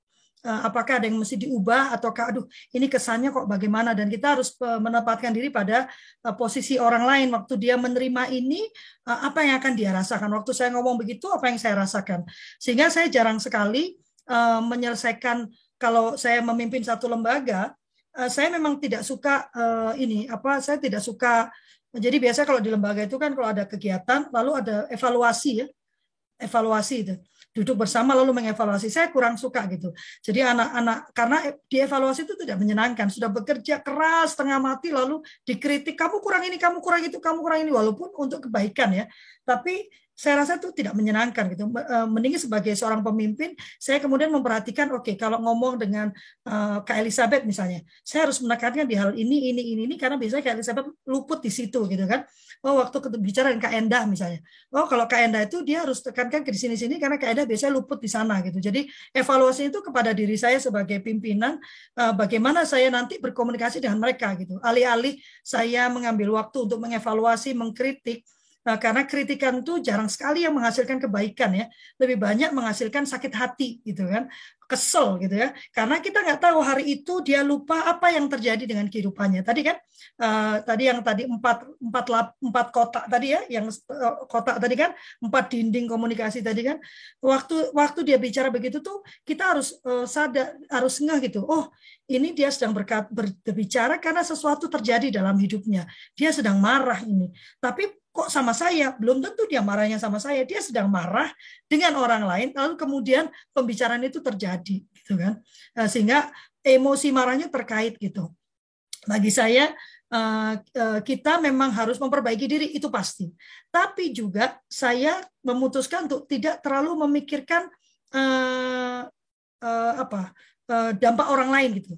apakah ada yang mesti diubah ataukah aduh ini kesannya kok bagaimana? Dan kita harus eh, menempatkan diri pada eh, posisi orang lain. Waktu dia menerima ini apa yang akan dia rasakan? Waktu saya ngomong begitu apa yang saya rasakan? Sehingga saya jarang sekali menyelesaikan kalau saya memimpin satu lembaga saya memang tidak suka ini apa saya tidak suka. Jadi biasa kalau di lembaga itu kan kalau ada kegiatan lalu ada evaluasi ya evaluasi itu duduk bersama lalu mengevaluasi. Saya kurang suka gitu. Jadi anak-anak karena dievaluasi itu tidak menyenangkan. Sudah bekerja keras setengah mati lalu dikritik kamu kurang ini, kamu kurang itu, kamu kurang ini walaupun untuk kebaikan ya. Tapi saya rasa itu tidak menyenangkan gitu. Eh, mending sebagai seorang pemimpin, saya kemudian memperhatikan, oke, okay, kalau ngomong dengan uh, Kak Elizabeth misalnya, saya harus menekankan di hal ini, ini, ini, ini, karena biasanya Kak Elizabeth luput di situ gitu kan. Oh, waktu bicara dengan Kak Endah misalnya, oh kalau Kak Endah itu dia harus tekankan ke sini-sini karena Kak Endah biasanya luput di sana gitu. Jadi evaluasi itu kepada diri saya sebagai pimpinan, uh, bagaimana saya nanti berkomunikasi dengan mereka gitu. Alih-alih saya mengambil waktu untuk mengevaluasi, mengkritik, Nah, karena kritikan itu jarang sekali yang menghasilkan kebaikan ya, lebih banyak menghasilkan sakit hati gitu kan, kesel gitu ya, karena kita nggak tahu hari itu dia lupa apa yang terjadi dengan kehidupannya. Tadi kan, uh, tadi yang tadi empat empat lap, empat kotak tadi ya, yang uh, kotak tadi kan, empat dinding komunikasi tadi kan, waktu waktu dia bicara begitu tuh kita harus uh, sadar, harus ngeh gitu. Oh, ini dia sedang berkat, berbicara karena sesuatu terjadi dalam hidupnya. Dia sedang marah ini, tapi kok sama saya? Belum tentu dia marahnya sama saya. Dia sedang marah dengan orang lain, lalu kemudian pembicaraan itu terjadi, gitu kan? Eh, sehingga emosi marahnya terkait gitu. Bagi saya eh, eh, kita memang harus memperbaiki diri itu pasti. Tapi juga saya memutuskan untuk tidak terlalu memikirkan apa dampak orang lain gitu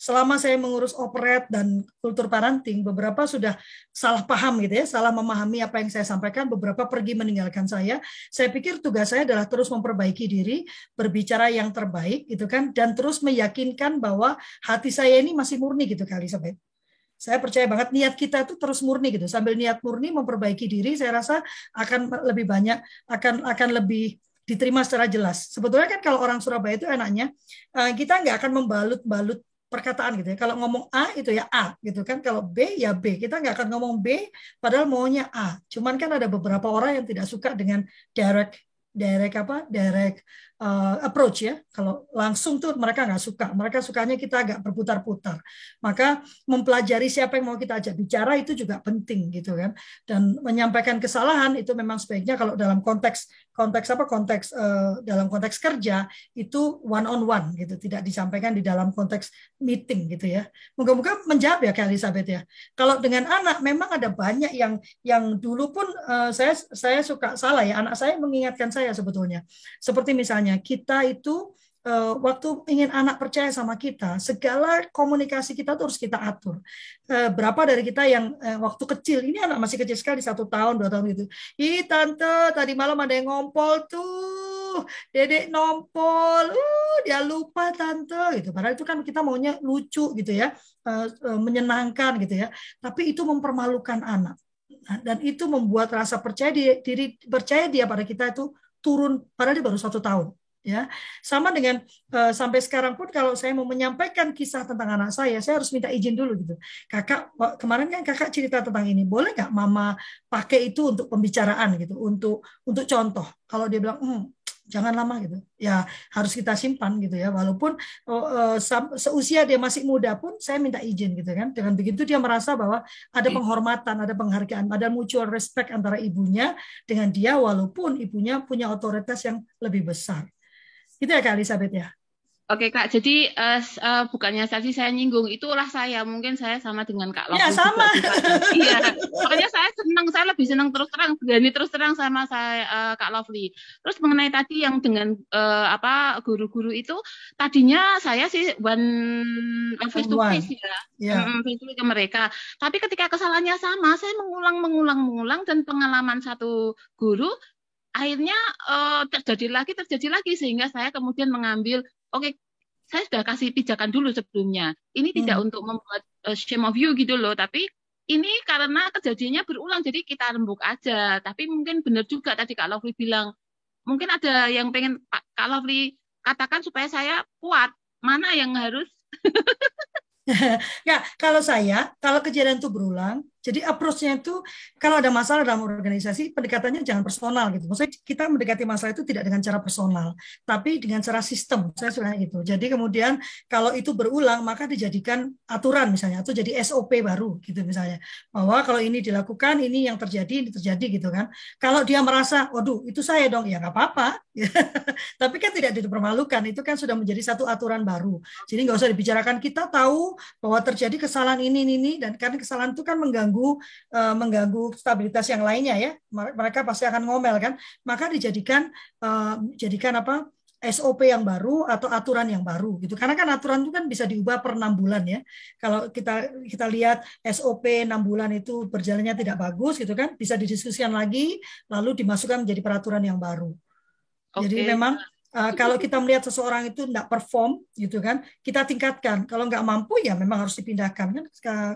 selama saya mengurus operet dan kultur parenting, beberapa sudah salah paham gitu ya, salah memahami apa yang saya sampaikan, beberapa pergi meninggalkan saya. Saya pikir tugas saya adalah terus memperbaiki diri, berbicara yang terbaik gitu kan, dan terus meyakinkan bahwa hati saya ini masih murni gitu kali sampai saya percaya banget niat kita itu terus murni gitu. Sambil niat murni memperbaiki diri saya rasa akan lebih banyak akan akan lebih diterima secara jelas. Sebetulnya kan kalau orang Surabaya itu enaknya eh, kita nggak akan membalut-balut perkataan gitu ya. Kalau ngomong A itu ya A gitu kan. Kalau B ya B. Kita nggak akan ngomong B padahal maunya A. Cuman kan ada beberapa orang yang tidak suka dengan direct direct apa direct uh, approach ya. Kalau langsung tuh mereka nggak suka. Mereka sukanya kita agak berputar-putar. Maka mempelajari siapa yang mau kita ajak bicara itu juga penting gitu kan. Dan menyampaikan kesalahan itu memang sebaiknya kalau dalam konteks konteks apa konteks uh, dalam konteks kerja itu one on one gitu, tidak disampaikan di dalam konteks meeting gitu ya. Moga-moga menjawab ya Kak Elizabeth ya. Kalau dengan anak memang ada banyak yang yang dulu pun uh, saya saya suka salah ya. Anak saya mengingatkan saya sebetulnya. Seperti misalnya misalnya kita itu uh, waktu ingin anak percaya sama kita, segala komunikasi kita terus kita atur. Uh, berapa dari kita yang uh, waktu kecil, ini anak masih kecil sekali, satu tahun, dua tahun gitu. Ih tante, tadi malam ada yang ngompol tuh, dedek nompol, uh, dia lupa tante, gitu. Padahal itu kan kita maunya lucu gitu ya, uh, uh, menyenangkan gitu ya. Tapi itu mempermalukan anak nah, dan itu membuat rasa percaya diri percaya dia pada kita itu turun padahal dia baru satu tahun ya sama dengan uh, sampai sekarang pun kalau saya mau menyampaikan kisah tentang anak saya saya harus minta izin dulu gitu. Kakak kemarin kan kakak cerita tentang ini boleh nggak mama pakai itu untuk pembicaraan gitu untuk untuk contoh? Kalau dia bilang hmm, jangan lama gitu. Ya harus kita simpan gitu ya walaupun uh, seusia dia masih muda pun saya minta izin gitu kan. Dengan begitu dia merasa bahwa ada iya. penghormatan ada penghargaan ada mutual respect antara ibunya dengan dia walaupun ibunya punya otoritas yang lebih besar itu ya Kak Elizabeth ya. Oke Kak, jadi uh, uh, bukannya tadi saya nyinggung, itulah saya. Mungkin saya sama dengan Kak Lovo. Ya sama. Iya, makanya saya senang, saya lebih senang terus terang, berani terus terang sama saya uh, Kak Lovely. Terus mengenai tadi yang dengan uh, apa guru-guru itu, tadinya saya sih one face to face ya, yeah. mm, face to face ke mereka. Tapi ketika kesalahannya sama, saya mengulang, mengulang, mengulang, dan pengalaman satu guru akhirnya uh, terjadi lagi terjadi lagi sehingga saya kemudian mengambil oke okay, saya sudah kasih pijakan dulu sebelumnya. Ini hmm. tidak untuk membuat uh, shame of you gitu loh tapi ini karena kejadiannya berulang jadi kita rembuk aja. Tapi mungkin benar juga tadi Kak Lovely bilang mungkin ada yang pengen Kak Lovely katakan supaya saya kuat mana yang harus? Ya kalau saya kalau kejadian itu berulang jadi approach-nya itu kalau ada masalah dalam organisasi pendekatannya jangan personal gitu. Maksudnya kita mendekati masalah itu tidak dengan cara personal, tapi dengan cara sistem. Saya suka gitu. Jadi kemudian kalau itu berulang maka dijadikan aturan misalnya atau jadi SOP baru gitu misalnya. Bahwa kalau ini dilakukan ini yang terjadi ini terjadi gitu kan. Kalau dia merasa waduh itu saya dong ya nggak apa-apa. tapi kan tidak dipermalukan itu kan sudah menjadi satu aturan baru. Jadi nggak usah dibicarakan kita tahu bahwa terjadi kesalahan ini ini dan karena kesalahan itu kan mengganggu mengganggu uh, mengganggu stabilitas yang lainnya ya. Mereka pasti akan ngomel kan. Maka dijadikan uh, jadikan apa SOP yang baru atau aturan yang baru gitu. Karena kan aturan itu kan bisa diubah per enam bulan ya. Kalau kita kita lihat SOP enam bulan itu berjalannya tidak bagus gitu kan bisa didiskusikan lagi lalu dimasukkan menjadi peraturan yang baru. Okay. jadi memang Uh, kalau kita melihat seseorang itu tidak perform, gitu kan, kita tingkatkan. Kalau nggak mampu, ya memang harus dipindahkan.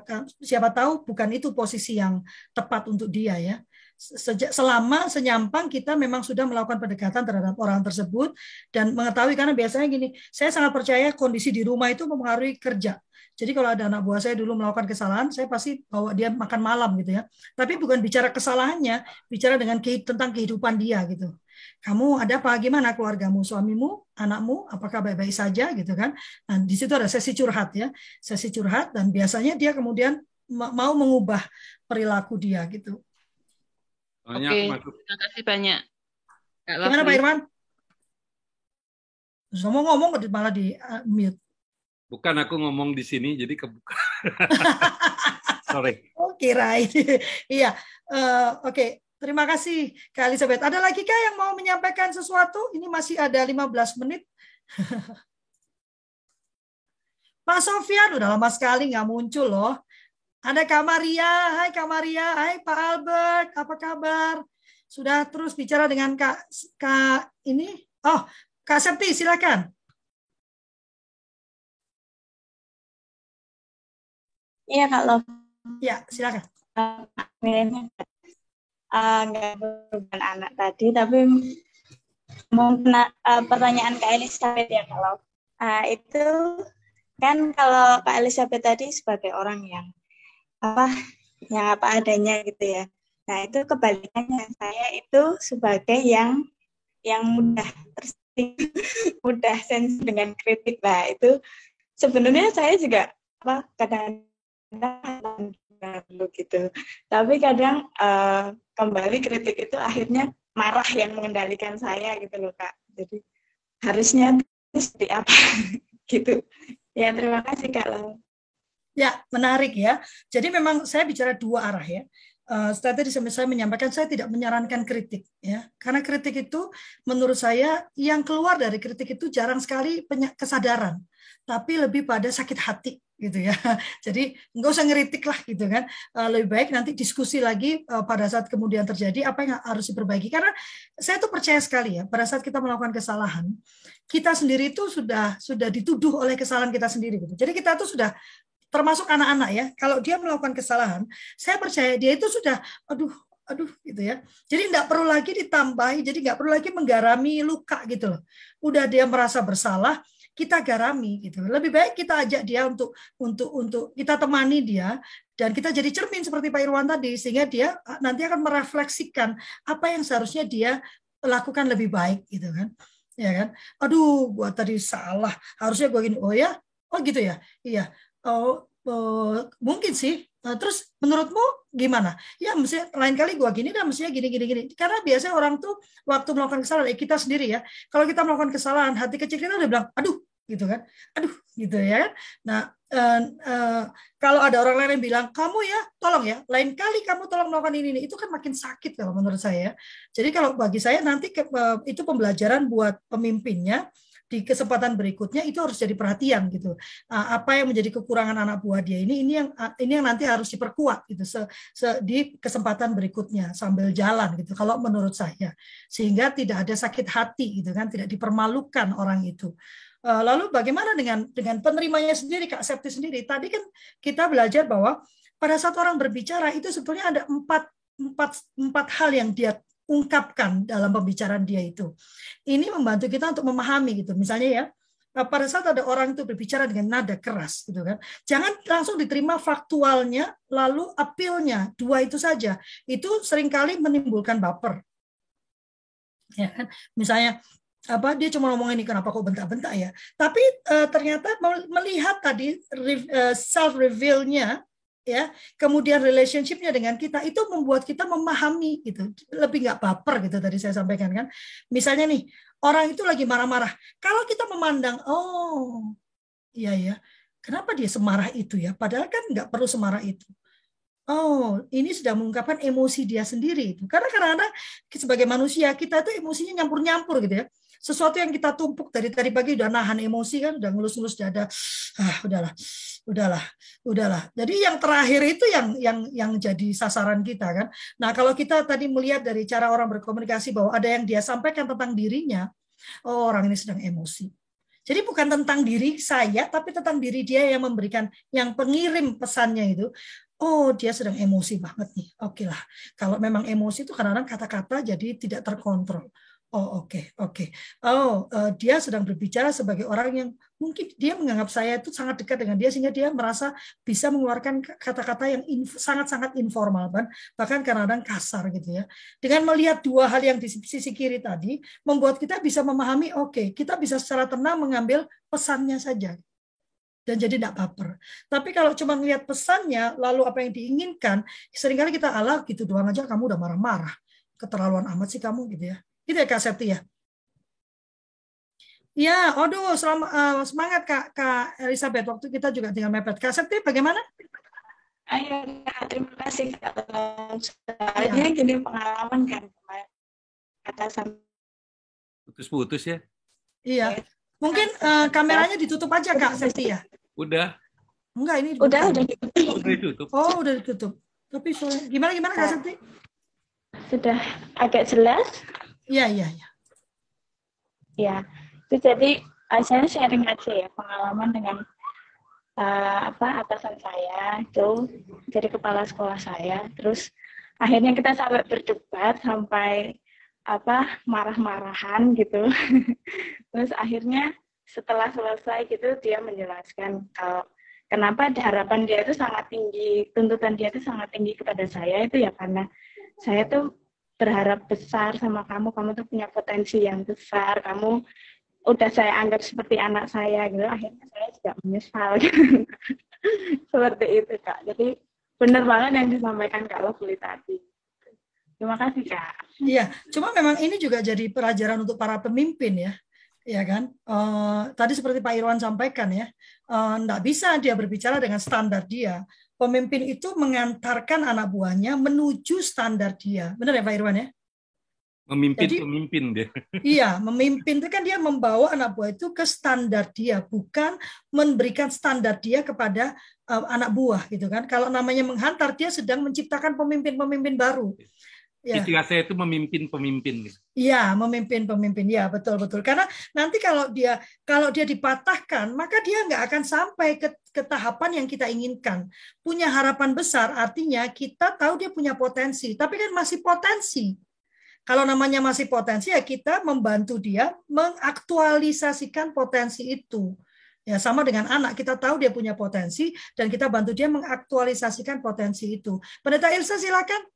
Kan, siapa tahu bukan itu posisi yang tepat untuk dia ya. Sejak selama senyampang kita memang sudah melakukan pendekatan terhadap orang tersebut dan mengetahui karena biasanya gini, saya sangat percaya kondisi di rumah itu mempengaruhi kerja. Jadi kalau ada anak buah saya dulu melakukan kesalahan, saya pasti bawa dia makan malam gitu ya. Tapi bukan bicara kesalahannya, bicara dengan tentang kehidupan dia gitu kamu ada apa gimana keluargamu suamimu anakmu apakah baik-baik saja gitu kan nah di situ ada sesi curhat ya sesi curhat dan biasanya dia kemudian mau mengubah perilaku dia gitu Oke, terima kasih banyak. Gimana Pak Irman? Semua ngomong malah di uh, mute. Bukan aku ngomong di sini, jadi kebuka. Sorry. Oke, okay, right. iya. Uh, Oke, okay. Terima kasih Kak Elizabeth. Ada lagi Kak yang mau menyampaikan sesuatu? Ini masih ada 15 menit. Pak Sofian udah lama sekali nggak muncul loh. Ada Kak Maria, hai Kak Maria, hai Pak Albert, apa kabar? Sudah terus bicara dengan Kak Kak ini? Oh, Kak Septi silakan. Iya Kak Lo. Ya, silakan nggak uh, bukan anak tadi, tapi mungkin uh, pertanyaan Kak Elizabeth ya kalau uh, itu kan kalau Kak Elizabeth tadi sebagai orang yang apa yang apa adanya gitu ya. Nah itu kebalikannya saya itu sebagai yang yang mudah tersinggung, mudah sensitif dengan kritik. Nah itu sebenarnya saya juga apa kadang-kadang gitu. Tapi kadang uh, kembali kritik itu akhirnya marah yang mengendalikan saya gitu loh kak. Jadi harusnya seperti apa gitu. Ya terima kasih kak Lau. Ya menarik ya. Jadi memang saya bicara dua arah ya. Uh, tadi saya menyampaikan saya tidak menyarankan kritik ya karena kritik itu menurut saya yang keluar dari kritik itu jarang sekali kesadaran tapi lebih pada sakit hati gitu ya. Jadi nggak usah ngeritik lah gitu kan. Uh, lebih baik nanti diskusi lagi uh, pada saat kemudian terjadi apa yang harus diperbaiki. Karena saya tuh percaya sekali ya pada saat kita melakukan kesalahan, kita sendiri itu sudah sudah dituduh oleh kesalahan kita sendiri gitu. Jadi kita tuh sudah termasuk anak-anak ya. Kalau dia melakukan kesalahan, saya percaya dia itu sudah aduh aduh gitu ya. Jadi tidak perlu lagi ditambahi, jadi nggak perlu lagi menggarami luka gitu loh. Udah dia merasa bersalah, kita garami gitu. Lebih baik kita ajak dia untuk untuk untuk kita temani dia dan kita jadi cermin seperti Pak Irwan tadi sehingga dia nanti akan merefleksikan apa yang seharusnya dia lakukan lebih baik gitu kan. Ya kan? Aduh, gua tadi salah. Harusnya gua gini. Oh ya? Oh gitu ya. Iya. Oh, oh mungkin sih terus menurutmu gimana? Ya mesti lain kali gua gini dan mestinya gini gini gini. Karena biasanya orang tuh waktu melakukan kesalahan, eh, kita sendiri ya. Kalau kita melakukan kesalahan, hati kecil kita udah bilang, aduh gitu kan, aduh gitu ya. Kan? Nah uh, uh, kalau ada orang lain yang bilang kamu ya tolong ya, lain kali kamu tolong melakukan ini, ini itu kan makin sakit kalau menurut saya. Jadi kalau bagi saya nanti ke, uh, itu pembelajaran buat pemimpinnya di kesempatan berikutnya itu harus jadi perhatian gitu. Ah, apa yang menjadi kekurangan anak buah dia ini ini yang ah, ini yang nanti harus diperkuat gitu se, se, di kesempatan berikutnya sambil jalan gitu. Kalau menurut saya sehingga tidak ada sakit hati gitu kan, tidak dipermalukan orang itu. Ah, lalu bagaimana dengan dengan penerimanya sendiri Kak Septi sendiri? Tadi kan kita belajar bahwa pada saat orang berbicara itu sebetulnya ada empat empat empat hal yang dia ungkapkan dalam pembicaraan dia itu. Ini membantu kita untuk memahami gitu. Misalnya ya, eh, pada saat ada orang itu berbicara dengan nada keras gitu kan. Jangan langsung diterima faktualnya lalu apilnya dua itu saja. Itu sering kali menimbulkan baper. Ya kan? Misalnya apa dia cuma ngomong ini kenapa kok bentak-bentak ya. Tapi uh, ternyata melihat tadi uh, self revealnya ya. Kemudian relationshipnya dengan kita itu membuat kita memahami gitu. Lebih nggak baper gitu tadi saya sampaikan kan. Misalnya nih orang itu lagi marah-marah. Kalau kita memandang oh iya ya kenapa dia semarah itu ya? Padahal kan nggak perlu semarah itu. Oh, ini sudah mengungkapkan emosi dia sendiri itu. Karena kadang-kadang sebagai manusia kita itu emosinya nyampur-nyampur gitu ya. Sesuatu yang kita tumpuk dari tadi pagi udah nahan emosi kan udah ngelus-ngelus dada. Ah udahlah udahlah udahlah jadi yang terakhir itu yang yang yang jadi sasaran kita kan nah kalau kita tadi melihat dari cara orang berkomunikasi bahwa ada yang dia sampaikan tentang dirinya oh orang ini sedang emosi jadi bukan tentang diri saya, tapi tentang diri dia yang memberikan, yang pengirim pesannya itu. Oh, dia sedang emosi banget nih. Oke lah. Kalau memang emosi itu kadang-kadang kata-kata jadi tidak terkontrol. Oh oke okay, oke. Okay. Oh uh, dia sedang berbicara sebagai orang yang mungkin dia menganggap saya itu sangat dekat dengan dia sehingga dia merasa bisa mengeluarkan kata-kata yang sangat-sangat informal kan bahkan kadang-kadang kasar gitu ya. Dengan melihat dua hal yang di sisi kiri tadi membuat kita bisa memahami oke okay, kita bisa secara tenang mengambil pesannya saja dan jadi tidak baper. Tapi kalau cuma melihat pesannya lalu apa yang diinginkan sering kali kita alah gitu doang aja kamu udah marah-marah keterlaluan amat sih kamu gitu ya Gitu ya Kak Septi ya? Ya, aduh, selamat, uh, semangat Kak, Kak Elizabeth. Waktu kita juga tinggal mepet. Kak Septi, bagaimana? Ayo, terima kasih Kak. Soalnya ya. gini pengalaman kan atasan. Putus-putus ya? Iya. Mungkin uh, kameranya ditutup aja Kak Septi ya? Udah. Enggak, ini udah, udah ditutup. Udah ditutup. Oh, udah ditutup. Tapi gimana gimana Kak Septi? Sudah agak jelas? Iya, iya, iya. Ya, itu jadi uh, saya sharing aja ya pengalaman dengan uh, apa atasan saya itu jadi kepala sekolah saya. Terus akhirnya kita sampai berdebat sampai apa marah-marahan gitu. Terus akhirnya setelah selesai gitu dia menjelaskan kalau kenapa harapan dia itu sangat tinggi, tuntutan dia itu sangat tinggi kepada saya itu ya karena saya tuh berharap besar sama kamu, kamu tuh punya potensi yang besar, kamu udah saya anggap seperti anak saya gitu, akhirnya saya juga menyesal gitu. seperti itu kak. Jadi benar banget yang disampaikan Kak Lovely tadi. Terima kasih Kak. Iya, cuma memang ini juga jadi pelajaran untuk para pemimpin ya ya kan? Uh, tadi seperti Pak Irwan sampaikan ya, uh, bisa dia berbicara dengan standar dia. Pemimpin itu mengantarkan anak buahnya menuju standar dia. Benar ya Pak Irwan ya? Memimpin Jadi, pemimpin dia. Iya, memimpin itu kan dia membawa anak buah itu ke standar dia, bukan memberikan standar dia kepada uh, anak buah gitu kan. Kalau namanya menghantar dia sedang menciptakan pemimpin-pemimpin baru. Ya. Istilah saya itu memimpin pemimpin. Iya, memimpin pemimpin. Ya, betul betul. Karena nanti kalau dia kalau dia dipatahkan, maka dia nggak akan sampai ke, ke tahapan yang kita inginkan. Punya harapan besar, artinya kita tahu dia punya potensi, tapi kan masih potensi. Kalau namanya masih potensi, ya kita membantu dia mengaktualisasikan potensi itu. Ya, sama dengan anak, kita tahu dia punya potensi dan kita bantu dia mengaktualisasikan potensi itu. Pendeta Ilsa silakan.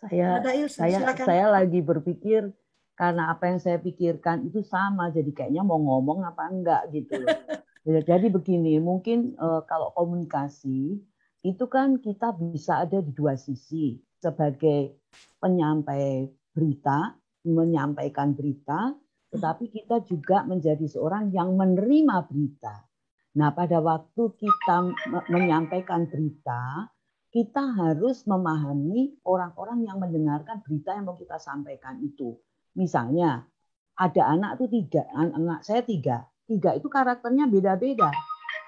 Saya saya saya lagi berpikir karena apa yang saya pikirkan itu sama jadi kayaknya mau ngomong apa enggak gitu loh. jadi begini, mungkin uh, kalau komunikasi itu kan kita bisa ada di dua sisi sebagai penyampai berita, menyampaikan berita, tetapi kita juga menjadi seorang yang menerima berita. Nah, pada waktu kita menyampaikan berita, kita harus memahami orang-orang yang mendengarkan berita yang mau kita sampaikan itu. Misalnya, ada anak itu tiga, anak saya tiga. Tiga itu karakternya beda-beda.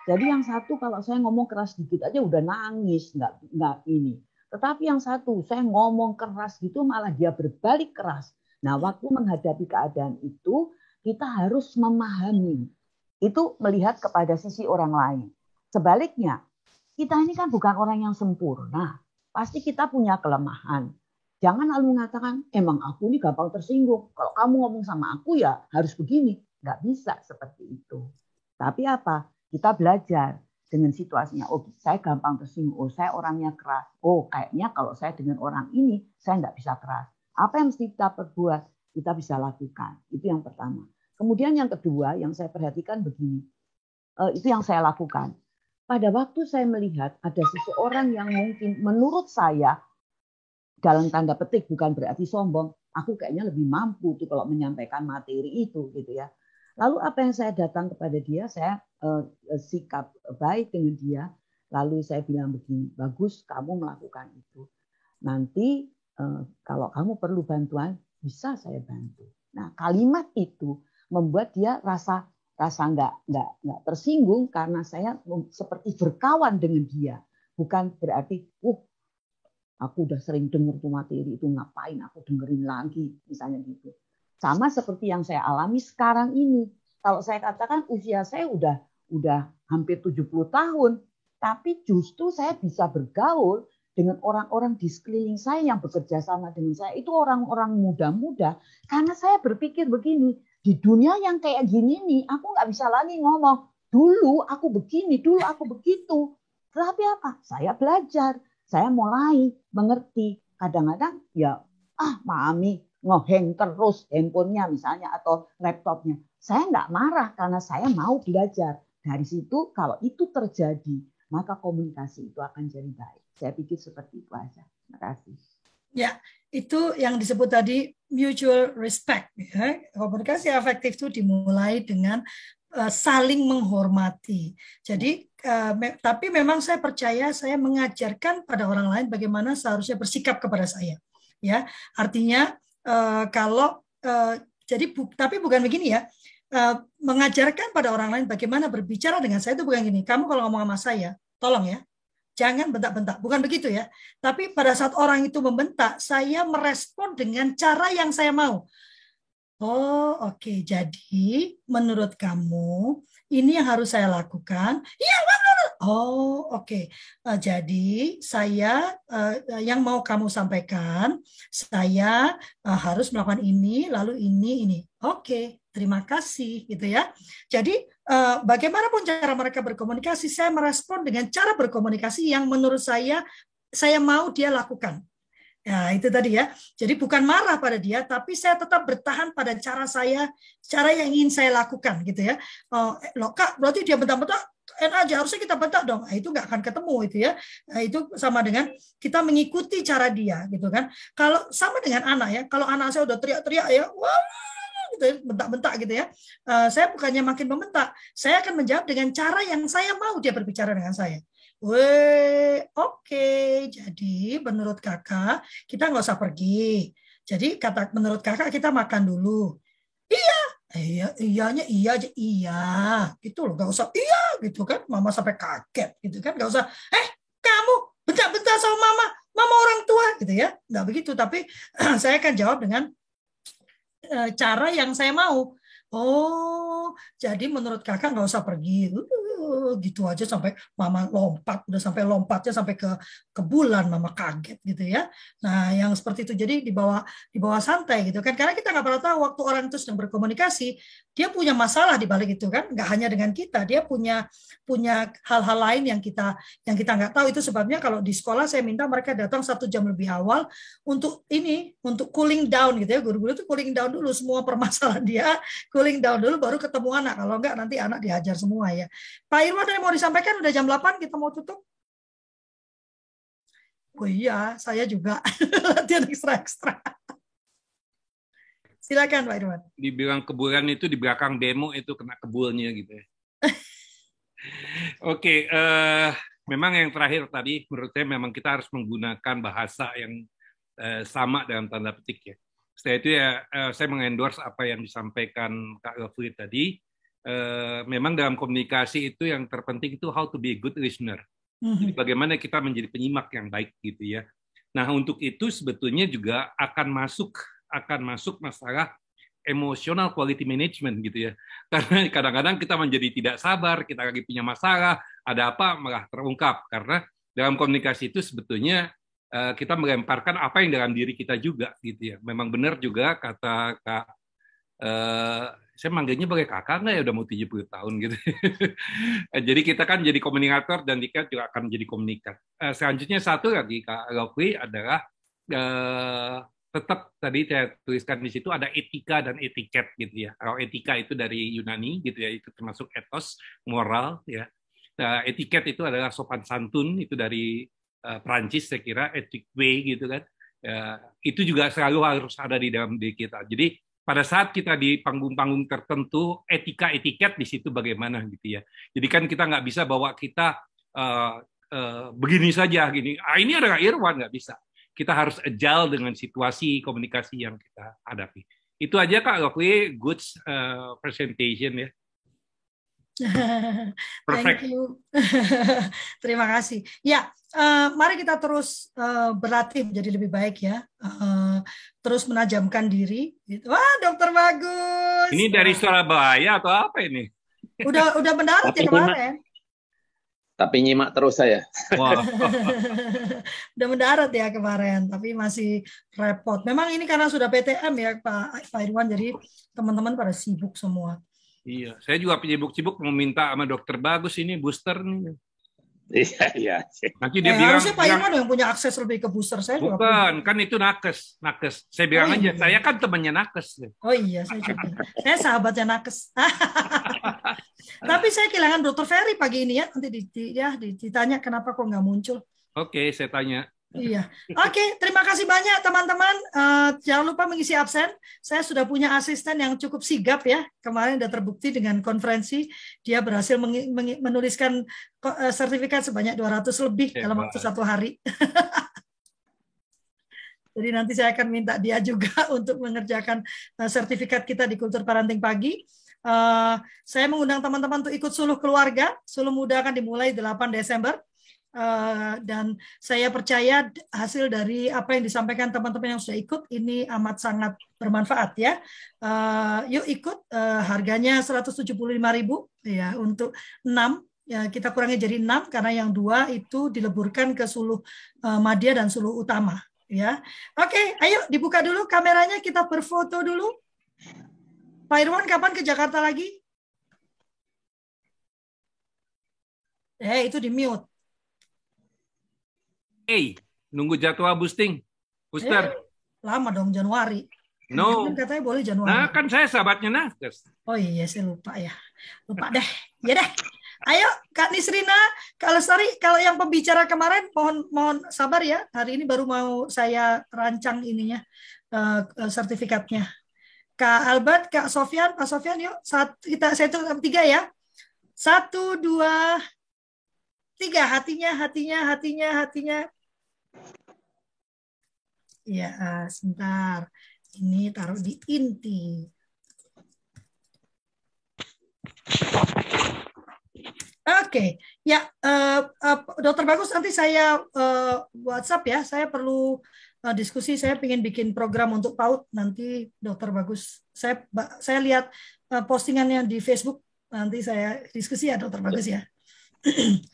Jadi yang satu kalau saya ngomong keras dikit aja udah nangis, nggak nggak ini. Tetapi yang satu saya ngomong keras gitu malah dia berbalik keras. Nah waktu menghadapi keadaan itu kita harus memahami. Itu melihat kepada sisi orang lain. Sebaliknya kita ini kan bukan orang yang sempurna. Pasti kita punya kelemahan. Jangan lalu mengatakan, emang aku ini gampang tersinggung. Kalau kamu ngomong sama aku ya harus begini. Nggak bisa seperti itu. Tapi apa? Kita belajar dengan situasinya. Oh, saya gampang tersinggung. Oh, saya orangnya keras. Oh, kayaknya kalau saya dengan orang ini, saya nggak bisa keras. Apa yang mesti kita perbuat? Kita bisa lakukan. Itu yang pertama. Kemudian yang kedua, yang saya perhatikan begini. Uh, itu yang saya lakukan pada waktu saya melihat ada seseorang yang mungkin menurut saya dalam tanda petik bukan berarti sombong, aku kayaknya lebih mampu tuh kalau menyampaikan materi itu gitu ya. Lalu apa yang saya datang kepada dia, saya uh, sikap baik dengan dia, lalu saya bilang begini, bagus kamu melakukan itu. Nanti uh, kalau kamu perlu bantuan, bisa saya bantu. Nah kalimat itu membuat dia rasa rasa nggak nggak nggak tersinggung karena saya seperti berkawan dengan dia. Bukan berarti uh aku udah sering dengar tuh materi itu ngapain aku dengerin lagi misalnya gitu. Sama seperti yang saya alami sekarang ini. Kalau saya katakan usia saya udah udah hampir 70 tahun tapi justru saya bisa bergaul dengan orang-orang di sekeliling saya yang bekerja sama dengan saya. Itu orang-orang muda-muda. Karena saya berpikir begini di dunia yang kayak gini nih, aku nggak bisa lagi ngomong, dulu aku begini, dulu aku begitu. Tapi apa? Saya belajar, saya mulai mengerti. Kadang-kadang ya, ah mami ngoheng terus handphonenya misalnya atau laptopnya. Saya nggak marah karena saya mau belajar. Dari situ kalau itu terjadi, maka komunikasi itu akan jadi baik. Saya pikir seperti itu aja. Terima kasih. Ya, itu yang disebut tadi mutual respect. Ya. Komunikasi efektif itu dimulai dengan uh, saling menghormati. Jadi, uh, me tapi memang saya percaya saya mengajarkan pada orang lain bagaimana seharusnya bersikap kepada saya. Ya, artinya uh, kalau uh, jadi bu tapi bukan begini ya. Uh, mengajarkan pada orang lain bagaimana berbicara dengan saya itu bukan gini. Kamu kalau ngomong sama saya, tolong ya, Jangan bentak-bentak, bukan begitu ya. Tapi pada saat orang itu membentak, saya merespon dengan cara yang saya mau. Oh, oke. Okay. Jadi, menurut kamu ini yang harus saya lakukan. Iya, Oh, oke. Okay. Uh, jadi saya uh, yang mau kamu sampaikan, saya uh, harus melakukan ini, lalu ini, ini. Oke, okay. terima kasih, gitu ya. Jadi bagaimanapun cara mereka berkomunikasi, saya merespon dengan cara berkomunikasi yang menurut saya saya mau dia lakukan. Ya, itu tadi ya. Jadi bukan marah pada dia, tapi saya tetap bertahan pada cara saya, cara yang ingin saya lakukan gitu ya. Oh, eh, loh kak, berarti dia bentak-bentak, enak aja harusnya kita bentak dong. Nah, itu nggak akan ketemu itu ya. Nah, itu sama dengan kita mengikuti cara dia gitu kan. Kalau sama dengan anak ya, kalau anak saya udah teriak-teriak ya, wah gitu ya, bentak-bentak gitu ya. Uh, saya bukannya makin membentak, saya akan menjawab dengan cara yang saya mau dia berbicara dengan saya. Weh, oke. Okay. Jadi menurut kakak kita nggak usah pergi. Jadi kata menurut kakak kita makan dulu. Iya, iya, iyanya iya aja iya. Gitu loh, nggak usah iya gitu kan. Mama sampai kaget gitu kan. Nggak usah. Eh, kamu bentar-bentar sama mama, mama orang tua gitu ya. Nggak begitu. Tapi saya akan jawab dengan cara yang saya mau. Oh, jadi menurut kakak nggak usah pergi. Uh, gitu aja sampai mama lompat udah sampai lompatnya sampai ke ke bulan mama kaget gitu ya. Nah yang seperti itu. Jadi dibawa dibawa santai gitu kan. Karena kita nggak pernah tahu waktu orang itu sedang berkomunikasi dia punya masalah di balik itu kan. Nggak hanya dengan kita dia punya punya hal-hal lain yang kita yang kita nggak tahu. Itu sebabnya kalau di sekolah saya minta mereka datang satu jam lebih awal untuk ini untuk cooling down gitu ya. Guru-guru itu cooling down dulu semua permasalahan dia cooling down dulu baru ketemu anak. Kalau enggak nanti anak dihajar semua ya Pak Irwan ada yang mau disampaikan? Udah jam 8 kita mau tutup. Oh iya, saya juga latihan ekstra-ekstra. Silakan Pak Irwan. Dibilang keburan itu di belakang demo itu kena kebulnya gitu ya. Oke, okay, uh, eh, memang yang terakhir tadi menurut saya memang kita harus menggunakan bahasa yang uh, sama dalam tanda petik ya. Setelah itu ya uh, saya mengendorse apa yang disampaikan Kak Elfri tadi Eh, memang dalam komunikasi itu yang terpenting itu how to be a good listener. Mm-hmm. Jadi bagaimana kita menjadi penyimak yang baik gitu ya. Nah untuk itu sebetulnya juga akan masuk akan masuk masalah emosional quality management gitu ya. Karena kadang-kadang kita menjadi tidak sabar, kita lagi punya masalah, ada apa malah terungkap karena dalam komunikasi itu sebetulnya eh, kita melemparkan apa yang dalam diri kita juga gitu ya. Memang benar juga kata Kak eh, saya manggilnya pakai kakak nggak ya udah mau 70 tahun gitu. jadi kita kan jadi komunikator dan Dika juga akan menjadi komunikat. Uh, selanjutnya satu lagi Kak Lokwi adalah uh, tetap tadi saya tuliskan di situ ada etika dan etiket gitu ya. Kalau etika itu dari Yunani gitu ya, itu termasuk etos, moral ya. Uh, etiket itu adalah sopan santun itu dari uh, Prancis saya kira, etik way gitu kan. Uh, itu juga selalu harus ada di dalam diri kita. Jadi pada saat kita di panggung-panggung tertentu etika etiket di situ bagaimana gitu ya. Jadi kan kita nggak bisa bawa kita uh, uh, begini saja gini. Ah ini adalah Irwan? Nggak bisa. Kita harus agile dengan situasi komunikasi yang kita hadapi. Itu aja kak. Lokwi good uh, presentation ya Perfect. Thank you. Terima kasih. Ya, uh, mari kita terus uh, berlatih menjadi lebih baik ya. Uh, terus menajamkan diri. Gitu. Wah, dokter bagus. Ini dari Surabaya atau apa ini? Udah udah mendarat ya kemarin. Tapi nyimak terus saya. Wow. udah mendarat ya kemarin, tapi masih repot. Memang ini karena sudah PTM ya Pak Pak Irwan, jadi teman-teman pada sibuk semua. Iya, saya juga sibuk-sibuk mau minta sama dokter bagus ini booster nih. Iya, iya. Nanti dia eh, bilang, harusnya Pak Iman yang punya akses lebih ke booster saya. Bukan, kan itu nakes, nakes. Saya bilang oh, aja, iya. saya kan temannya nakes. Oh iya, saya juga. saya sahabatnya nakes. Tapi saya kehilangan dokter Ferry pagi ini ya. Nanti di, ya ditanya kenapa kok nggak muncul. Oke, saya tanya. Iya. Oke, okay, terima kasih banyak teman-teman. Uh, jangan lupa mengisi absen. Saya sudah punya asisten yang cukup sigap ya. Kemarin sudah terbukti dengan konferensi dia berhasil menuliskan uh, sertifikat sebanyak 200 lebih dalam waktu satu hari. Jadi nanti saya akan minta dia juga untuk mengerjakan uh, sertifikat kita di kultur parenting pagi. Uh, saya mengundang teman-teman untuk ikut suluh keluarga. Suluh muda akan dimulai 8 Desember Uh, dan saya percaya hasil dari apa yang disampaikan teman-teman yang sudah ikut ini amat sangat bermanfaat ya. Uh, yuk ikut uh, harganya 175.000 ya untuk 6 ya kita kurangi jadi 6 karena yang dua itu dileburkan ke Suluh uh, dan Suluh Utama ya. Oke, ayo dibuka dulu kameranya kita berfoto dulu. Pak Irwan kapan ke Jakarta lagi? Eh, itu di mute. Hey, nunggu jadwal boosting. Booster. Eh, lama dong Januari. No. Kan katanya boleh Januari. Nah, kan saya sahabatnya Nakes. Oh iya, saya lupa ya. Lupa deh. Ya deh. Ayo Kak Nisrina, kalau sorry kalau yang pembicara kemarin mohon mohon sabar ya. Hari ini baru mau saya rancang ininya uh, sertifikatnya. Kak Albert, Kak Sofian, Pak Sofian yuk. Saat kita saya itu tiga ya. Satu, dua, tiga hatinya hatinya hatinya hatinya ya sebentar ini taruh di inti Oke, ya, uh, uh, Dokter Bagus, nanti saya uh, WhatsApp ya. Saya perlu uh, diskusi. Saya ingin bikin program untuk PAUD nanti, Dokter Bagus. Saya saya lihat uh, postingannya di Facebook. Nanti saya diskusi ya, Dokter Bagus ya.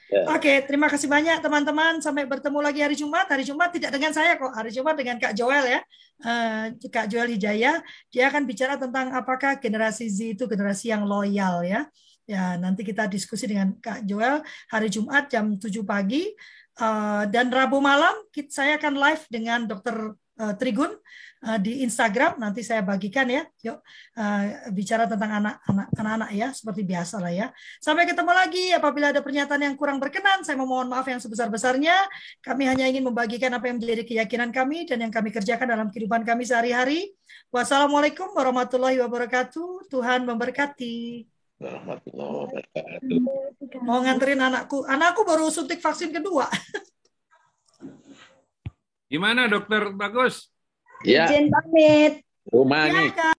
Yeah. Oke, okay, terima kasih banyak teman-teman. Sampai bertemu lagi hari Jumat. Hari Jumat tidak dengan saya kok. Hari Jumat dengan Kak Joel ya. Uh, Kak Joel Hijaya. Dia akan bicara tentang apakah generasi Z itu generasi yang loyal ya. Ya, nanti kita diskusi dengan Kak Joel hari Jumat jam 7 pagi. Uh, dan Rabu malam saya akan live dengan Dr. Uh, Trigun uh, di Instagram nanti saya bagikan ya. Yuk uh, bicara tentang anak-anak anak-anak ya seperti biasa lah ya. Sampai ketemu lagi. Apabila ada pernyataan yang kurang berkenan saya memohon maaf yang sebesar-besarnya. Kami hanya ingin membagikan apa yang menjadi keyakinan kami dan yang kami kerjakan dalam kehidupan kami sehari-hari. Wassalamualaikum warahmatullahi wabarakatuh. Tuhan memberkati. Mau nganterin anakku. Anakku baru suntik vaksin kedua. Gimana dokter? Bagus? Ya. Izin pamit. Rumah ya, nih.